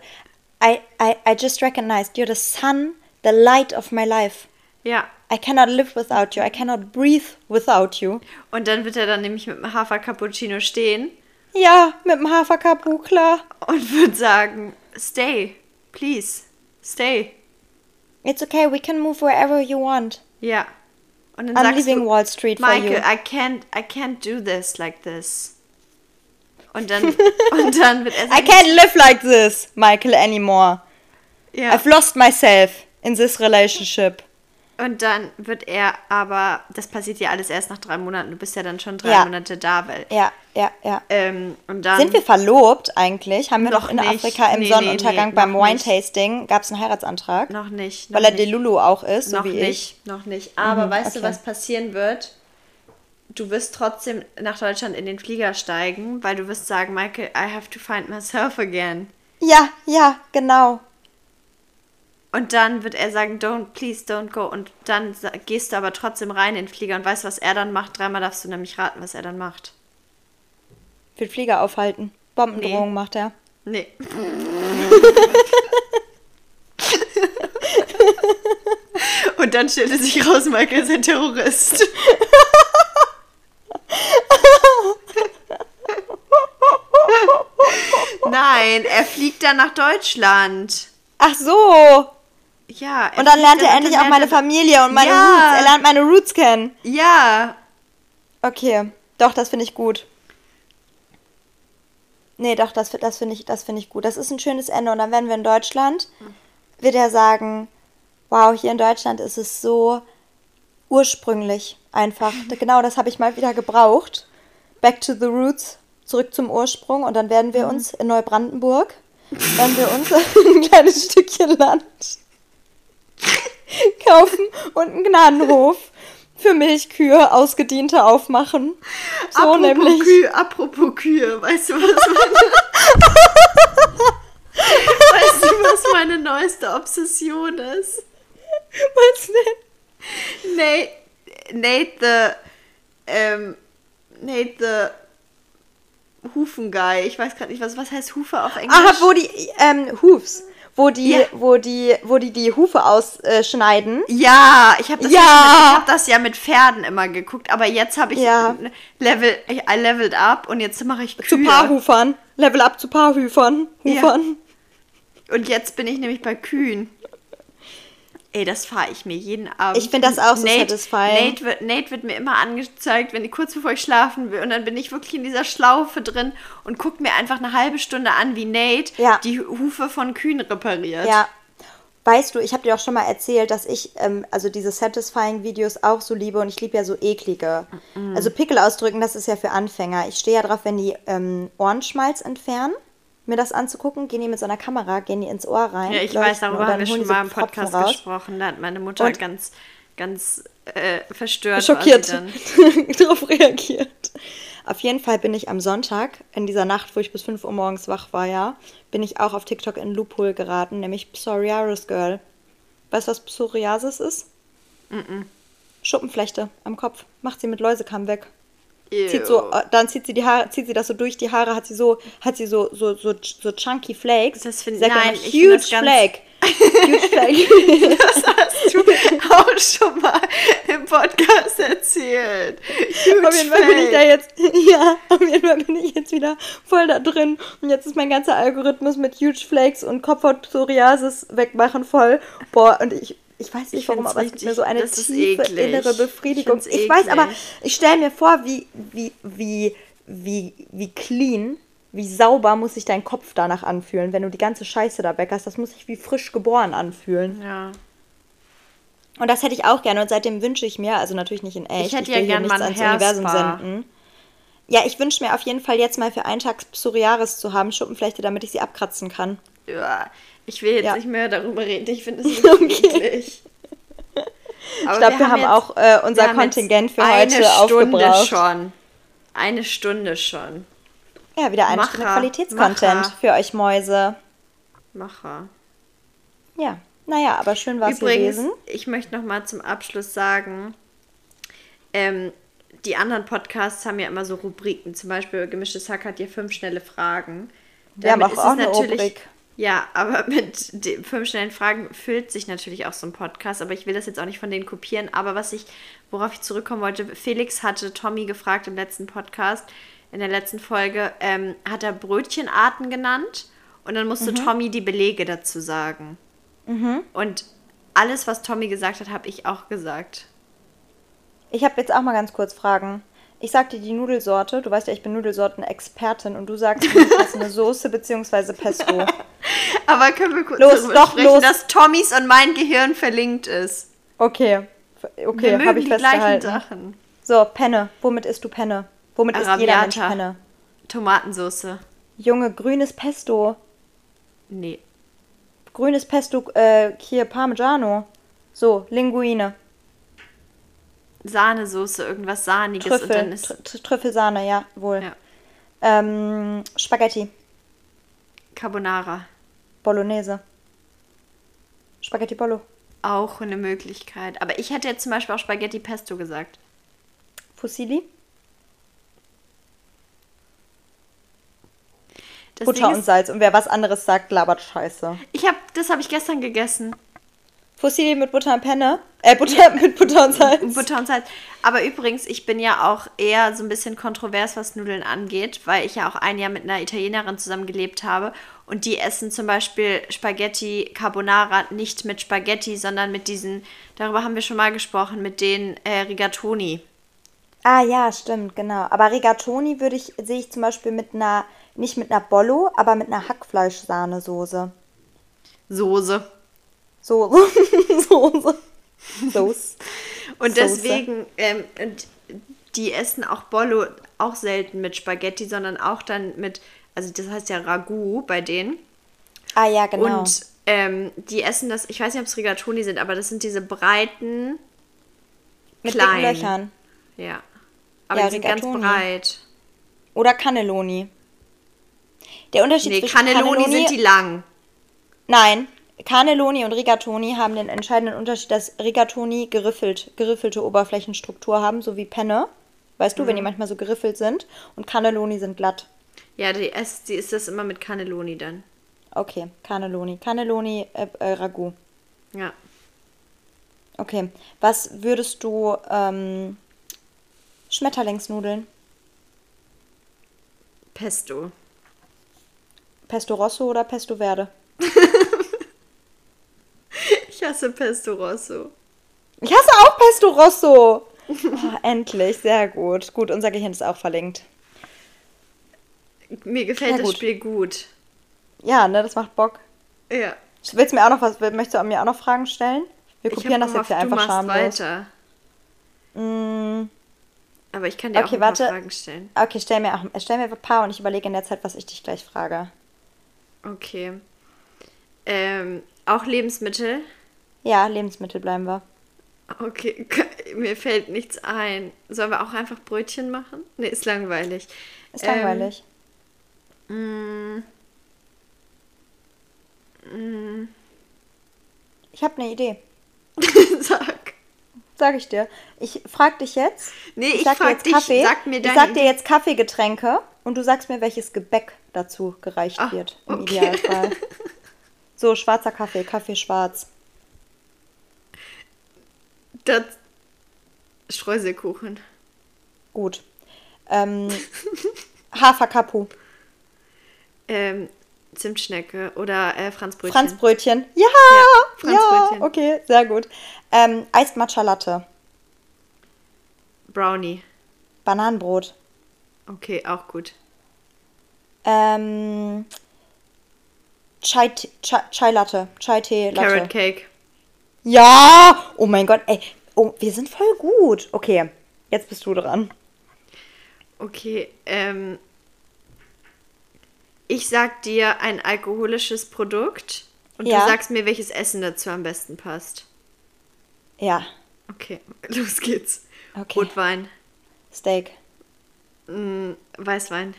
I, I, I just recognized you're the sun, the light of my life. Ja. I cannot live without you. I cannot breathe without you. Und dann wird er dann nämlich mit dem Hafer Cappuccino stehen Ja, mit dem Haferkapu, klar. und wird sagen, stay, please, stay. It's okay, we can move wherever you want. Yeah. Und dann I'm sagst leaving du, Wall Street for Michael, you. I can't, I can't do this like this. Und dann, und dann wird er I can't live like this, Michael, anymore. ja. I've lost myself in this relationship. Und dann wird er aber, das passiert ja alles erst nach drei Monaten, du bist ja dann schon drei Ja. Monate da, weil. Ja, ja, ja. Ähm, und dann. Sind wir verlobt eigentlich? Haben wir Noch noch in nicht. Afrika im Nee, Sonnenuntergang nee, nee, beim. Wine-Tasting gab es einen Heiratsantrag? Noch nicht. Noch weil er nicht. Delulu auch ist, so Noch wie nicht, ich. noch nicht. Aber Mhm, weißt du, okay. was passieren wird? Du wirst trotzdem nach Deutschland in den Flieger steigen, weil du wirst sagen, Michael, I have to find myself again. Ja, ja, genau. Und dann wird er sagen, don't, please, don't go. Und dann gehst du aber trotzdem rein in den Flieger und weißt, was er dann macht. Dreimal darfst du nämlich raten, was er dann macht. Will Flieger aufhalten. Bombendrohung Nee. macht er. Nee. Und dann stellte sich raus, Michael ist ein Terrorist. Nein, er fliegt dann nach Deutschland. Ach so. Ja. Und dann lernt er endlich auch meine Familie und meine Ja. Roots. Er lernt meine Roots kennen. Ja. Okay, doch, das finde ich gut. Nee, doch, das, das finde ich, das finde ich gut. Das ist ein schönes Ende. Und dann werden wir in Deutschland, wird er sagen, wow, hier in Deutschland ist es so ursprünglich einfach. Genau das habe ich mal wieder gebraucht. Back to the roots, zurück zum Ursprung. Und dann werden wir uns in Neubrandenburg, werden wir uns ein kleines Stückchen Land kaufen und einen Gnadenhof für Milchkühe ausgediente aufmachen. So apropos nämlich. Kühe, apropos Kühe, weißt du, was meine, weißt du, was meine neueste Obsession ist? Was denn? Nate, Nate the, ähm, Nate the, Hufenguy. Ich weiß gerade nicht, was, was heißt Hufe auf Englisch? Aha, wo die, ähm, Hooves. Wo die, ja. wo die, wo die die Hufe ausschneiden. ja, ich habe das, ja. ich hab das ja mit Pferden immer geguckt, aber jetzt habe ich Ja. Level, I leveled up und jetzt mache ich Zu Kühe. Paarhufern. Level up zu Paarhufern. Ja. Hufern. Und jetzt bin ich nämlich bei Kühen. Ey, das fahre ich mir jeden Abend. Ich find das auch so satisfying. Nate wird, Nate wird mir immer angezeigt, wenn ich kurz bevor ich schlafen will. Und dann bin ich wirklich in dieser Schlaufe drin und gucke mir einfach eine halbe Stunde an, wie Nate Ja. die Hufe von Kühen repariert. Ja. Weißt du, ich habe dir auch schon mal erzählt, dass ich ähm, also diese Satisfying-Videos auch so liebe und ich liebe ja so eklige. Also Pickel ausdrücken, das ist ja für Anfänger. Ich stehe ja drauf, wenn die ähm, Ohrenschmalz entfernen, mir das anzugucken, gehen die mit so einer Kamera, gehen die ins Ohr rein. Ja, ich weiß, darüber haben wir schon mal im Podcast raus. gesprochen. Da hat meine Mutter Und- ganz, ganz äh, verstört schockiert darauf reagiert. Auf jeden Fall bin ich am Sonntag, in dieser Nacht, wo ich bis 5 Uhr morgens wach war, ja, bin ich auch auf TikTok in Loophole geraten, nämlich Psoriasis Girl. Weißt du, was Psoriasis ist? Schuppenflechte am Kopf. Macht sie mit Läusekamm weg. Zieht so, äh, dann zieht sie die Haare, zieht sie das so durch die Haare, hat sie so, hat sie so, so, so, so chunky Flakes. Das find- Sagt nein, ich huge das ganz- Flake. huge Flake. Das hast du auch schon mal im Podcast erzählt. Huge Auf jeden Fall bin ich da jetzt, ja, auf jeden Fall bin ich jetzt wieder voll da drin. Und jetzt ist mein ganzer Algorithmus mit Huge Flakes und Kopfhaut-Psoriasis wegmachen voll. Boah, und ich, ich weiß nicht Ich warum, aber es gibt mir so eine tiefe innere Ich Befriedigung. find's Ich, weiß, aber ich stelle mir vor, wie, wie, wie, wie, wie clean, wie sauber muss sich dein Kopf danach anfühlen, wenn du die ganze Scheiße da weghast. Das muss sich wie frisch geboren anfühlen. Ja. Und das hätte ich auch gerne und seitdem wünsche ich mir, also natürlich nicht in echt, Ich hätte will ja hier gern nichts ans Universum senden. Ja, ich wünsche mir auf jeden Fall jetzt mal für einen Tag Psoriasis zu haben, Schuppenflechte, damit ich sie abkratzen kann. ja. Ich will jetzt Ja. nicht mehr darüber reden. Ich finde es wirklich Okay. Ich glaube, wir, haben jetzt- auch äh, unser wir Kontingent für eine heute Stunde aufgebraucht. schon. Eine Stunde schon. Ja, wieder eine Macher, Stunde Qualitätscontent Macher. für euch Mäuse. Macher. Ja, naja, aber schön war es Übrigens, gewesen. ich möchte noch mal zum Abschluss sagen, ähm, die anderen Podcasts haben ja immer so Rubriken. Zum Beispiel Gemischtes Hack hat ja fünf schnelle Fragen. Wir haben Damit auch- auch eine Rubrik. Ja, aber mit den fünf schnellen Fragen füllt sich natürlich auch so ein Podcast. Aber ich will das jetzt auch nicht von denen kopieren. Aber was ich, worauf ich zurückkommen wollte, Felix hatte Tommy gefragt im letzten Podcast, in der letzten Folge, ähm, hat er Brötchenarten genannt. Und dann musste Tommy die Belege dazu sagen. Und alles, was Tommy gesagt hat, habe ich auch gesagt. Ich habe jetzt auch mal ganz kurz Fragen. Ich sag dir die Nudelsorte, du weißt ja, ich bin Nudelsorten-Expertin und du sagst mir, das ist eine Soße bzw. Pesto. Aber können wir kurz Los, darüber doch, sprechen, los. dass Tommys und mein Gehirn verlinkt ist? Okay, okay, habe ich die gleichen festgehalten. Sachen. So, Penne. Womit isst du Penne? Womit isst jeder Mensch. Penne? Tomatensoße. Junge, grünes Pesto. Nee. Grünes Pesto, äh, hier Parmigiano. So, Linguine. Sahnesoße, irgendwas Sahniges und dann Trüffel. ist. Tr Trüffelsahne, ja, wohl. Ja. Ähm, Spaghetti. Carbonara. Bolognese. Spaghetti Bolo. Auch eine Möglichkeit. Aber ich hätte jetzt zum Beispiel auch Spaghetti Pesto gesagt. Fusilli. Das Butter Ding und ist, Salz. Und wer was anderes sagt, labert Scheiße. ich hab, das habe ich gestern gegessen. Fusilli mit Butter und Penne. Äh, Butter mit Butter und Salz. Butter und Salz. Aber übrigens, ich bin ja auch eher so ein bisschen kontrovers, was Nudeln angeht, weil ich ja auch ein Jahr mit einer Italienerin zusammengelebt habe. Und die essen zum Beispiel Spaghetti Carbonara nicht mit Spaghetti, sondern mit diesen, darüber haben wir schon mal gesprochen, mit den äh, Rigatoni. Ah ja, stimmt, genau. Aber Rigatoni würde ich, sehe ich zum Beispiel mit einer, nicht mit einer Bollo, aber mit einer Hackfleischsahnesoße. Soße. Soße. Soße. Soße. Und Soße. deswegen, ähm, und die essen auch Bollo auch selten mit Spaghetti, sondern auch dann mit, also das heißt ja Ragout bei denen. Ah ja, genau. Und ähm, die essen das, ich weiß nicht, ob es Rigatoni sind, aber das sind diese breiten, mit klein. dicken Löchern. ja. Aber Ja, die sind ganz breit. Oder Cannelloni. Der Unterschied Nee, zwischen Cannelloni sind die lang. Nein, Cannelloni und Rigatoni haben den entscheidenden Unterschied, dass Rigatoni geriffelt, geriffelte Oberflächenstruktur haben, so wie Penne. Weißt Mhm. du, wenn die manchmal so geriffelt sind. Und Cannelloni sind glatt. Ja, die, es, die ist das immer mit Cannelloni dann. Okay, Cannelloni. Cannelloni äh, äh, Ragout. Ja. Okay. Was würdest du ähm, Schmetterlingsnudeln? Pesto. Pesto Rosso oder Pesto Verde? Ich hasse Pesto Rosso. Ich hasse auch Pesto Rosso. Oh, endlich, sehr gut. Gut, unser Gehirn ist auch verlinkt. Mir gefällt Ja, das gut. Spiel gut. Ja, ne, das macht Bock. Ja. Willst du mir auch noch was, möchtest du mir auch noch Fragen stellen? Wir kopieren das jetzt hier einfach schamlos. weiter. Mm, Aber ich kann dir auch Okay, paar warte. Fragen stellen. okay, stell mir, auch, stell mir ein paar und ich überlege in der Zeit, was ich dich gleich frage. Okay. Ähm, auch Lebensmittel? Ja, Lebensmittel bleiben wir. Okay, mir fällt nichts ein. Sollen wir auch einfach Brötchen machen? Nee, ist langweilig. Ist langweilig. Ähm, Ich habe eine Idee. sag. Sag ich dir. Ich frag dich jetzt. Nee, ich sag dir frag jetzt dich, Kaffee. sag mir ich sag dir jetzt Kaffeegetränke und du sagst mir, welches Gebäck dazu gereicht Ah, wird. Im okay. Idealfall. So, schwarzer Kaffee, Kaffee schwarz. Das Streuselkuchen. Gut. Ähm, Haferkapu. Ähm, Zimtschnecke oder äh, Franzbrötchen. Franzbrötchen. Ja! Ja, Ja, Franzbrötchen. okay, sehr gut. Ähm, Eis Matcha Latte. Brownie. Bananenbrot. Okay, auch gut. Ähm, Chai, Chai, Chai Latte. Chai Tee Latte. Carrot Cake. Ja! Oh mein Gott, ey. Oh, wir sind voll gut. Okay, jetzt bist du dran. Okay, ähm. Ich sag dir ein alkoholisches Produkt und Ja. du sagst mir, welches Essen dazu am besten passt. Ja, Okay, los geht's. Okay. Rotwein, Steak. mm, Weißwein,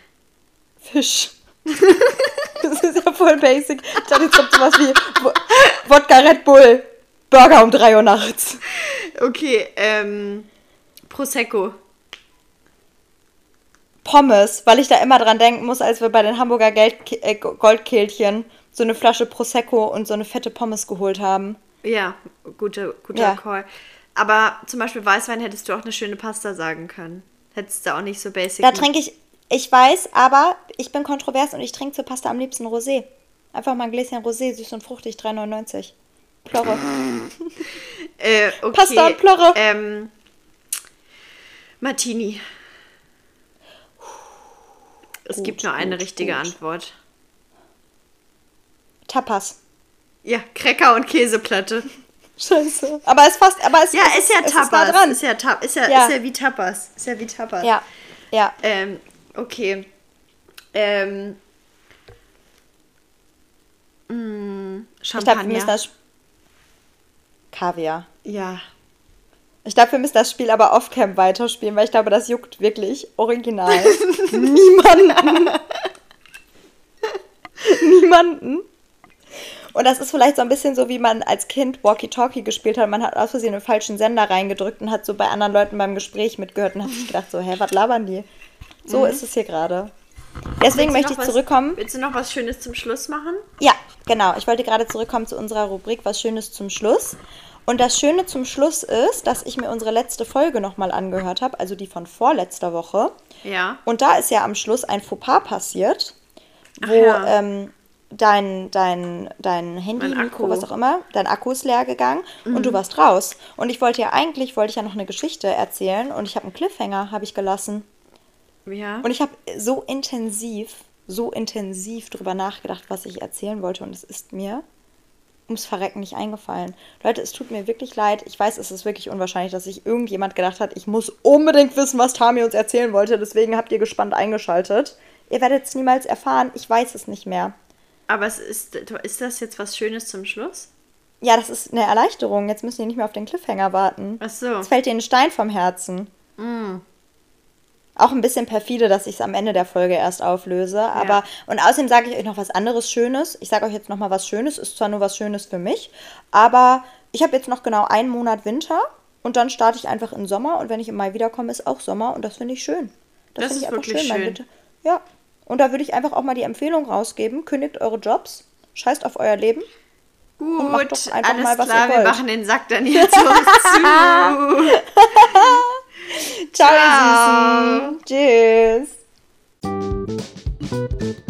Fisch. das ist ja voll basic. Ich dachte, jetzt kommt sowas wie Wo- Wodka Red Bull. Burger um 3 Uhr nachts. Okay, ähm. Prosecco. Pommes, weil ich da immer dran denken muss, als wir bei den Hamburger Geld äh, Goldkehlchen so eine Flasche Prosecco und so eine fette Pommes geholt haben. Ja, guter, guter Ja. Call. Aber zum Beispiel Weißwein hättest du auch eine schöne Pasta sagen können. Hättest du auch nicht so basic. Da trinke ich, ich weiß, aber ich bin kontrovers und ich trinke zur Pasta am liebsten Rosé. Einfach mal ein Gläschen Rosé, süß und fruchtig, 3,99. Plorre. äh, okay, Pasta und Plörre. Ähm, Martini. Es Gut, gibt nur eine gut, richtige gut. Antwort. Tapas. Ja, Cracker und Käseplatte. Scheiße. Aber es fast, aber es Ja, es ist ja es Tapas. Ist nah dran. Ist ja, Ta ist ja, Ja. Ist ja wie Tapas. Ist ja wie Tapas. ja, ja. Ähm, okay. Ähm. Mm, Ich wir müssen Champagner. das. Kaviar. Ja. Ich glaube, wir müssen das Spiel aber off-cam weiterspielen, weil ich glaube, das juckt wirklich original. Niemanden. Niemanden. Und das ist vielleicht so ein bisschen so, wie man als Kind Walkie-Talkie gespielt hat. Man hat aus Versehen einen falschen Sender reingedrückt und hat so bei anderen Leuten beim Gespräch mitgehört und hat sich gedacht so, hä, was labern die? So ist es hier gerade. Deswegen Mhm. Möchte ich was- zurückkommen. Willst du noch was Schönes zum Schluss machen? Ja, genau. Ich wollte gerade zurückkommen zu unserer Rubrik Was Schönes zum Schluss. Und das Schöne zum Schluss ist, dass ich mir unsere letzte Folge nochmal angehört habe, also die von vorletzter Woche. Ja. Und da ist ja am Schluss ein Fauxpas passiert, wo ja. ähm, dein, dein, dein Handy, Mikro, Akku. was auch immer, dein Akku ist leer gegangen und du warst raus. Und ich wollte ja eigentlich, wollte ich ja noch eine Geschichte erzählen und ich habe einen Cliffhanger, habe ich gelassen. Ja. Und ich habe so intensiv, so intensiv drüber nachgedacht, was ich erzählen wollte. Und es ist mir ums Verrecken nicht eingefallen. Leute, es tut mir wirklich leid. Ich weiß, es ist wirklich unwahrscheinlich, dass sich irgendjemand gedacht hat, ich muss unbedingt wissen, was Tami uns erzählen wollte. Deswegen habt ihr gespannt eingeschaltet. Ihr werdet es niemals erfahren. Ich weiß es nicht mehr. Aber es ist, ist das jetzt was Schönes zum Schluss? Ja, das ist eine Erleichterung. Jetzt müssen die nicht mehr auf den Cliffhanger warten. Ach so. Jetzt fällt dir ein Stein vom Herzen. Auch ein bisschen perfide, dass ich es am Ende der Folge erst auflöse. Aber, und außerdem sage ich euch noch was anderes Schönes. Ich sage euch jetzt noch mal was Schönes. Ist zwar nur was Schönes für mich, aber ich habe jetzt noch genau einen Monat Winter und dann starte ich einfach in Sommer. Und wenn ich im Mai wiederkomme, ist auch Sommer und das finde ich schön. Das finde ist ich einfach wirklich schön. Winter. Ja, Und da würde ich einfach auch mal die Empfehlung rausgeben, kündigt eure Jobs, scheißt auf euer Leben. Gut, und macht doch einfach alles mal, was klar, wir machen den Sack dann jetzt zu. Ciao, Ciao, ihr Süßen. Tschüss.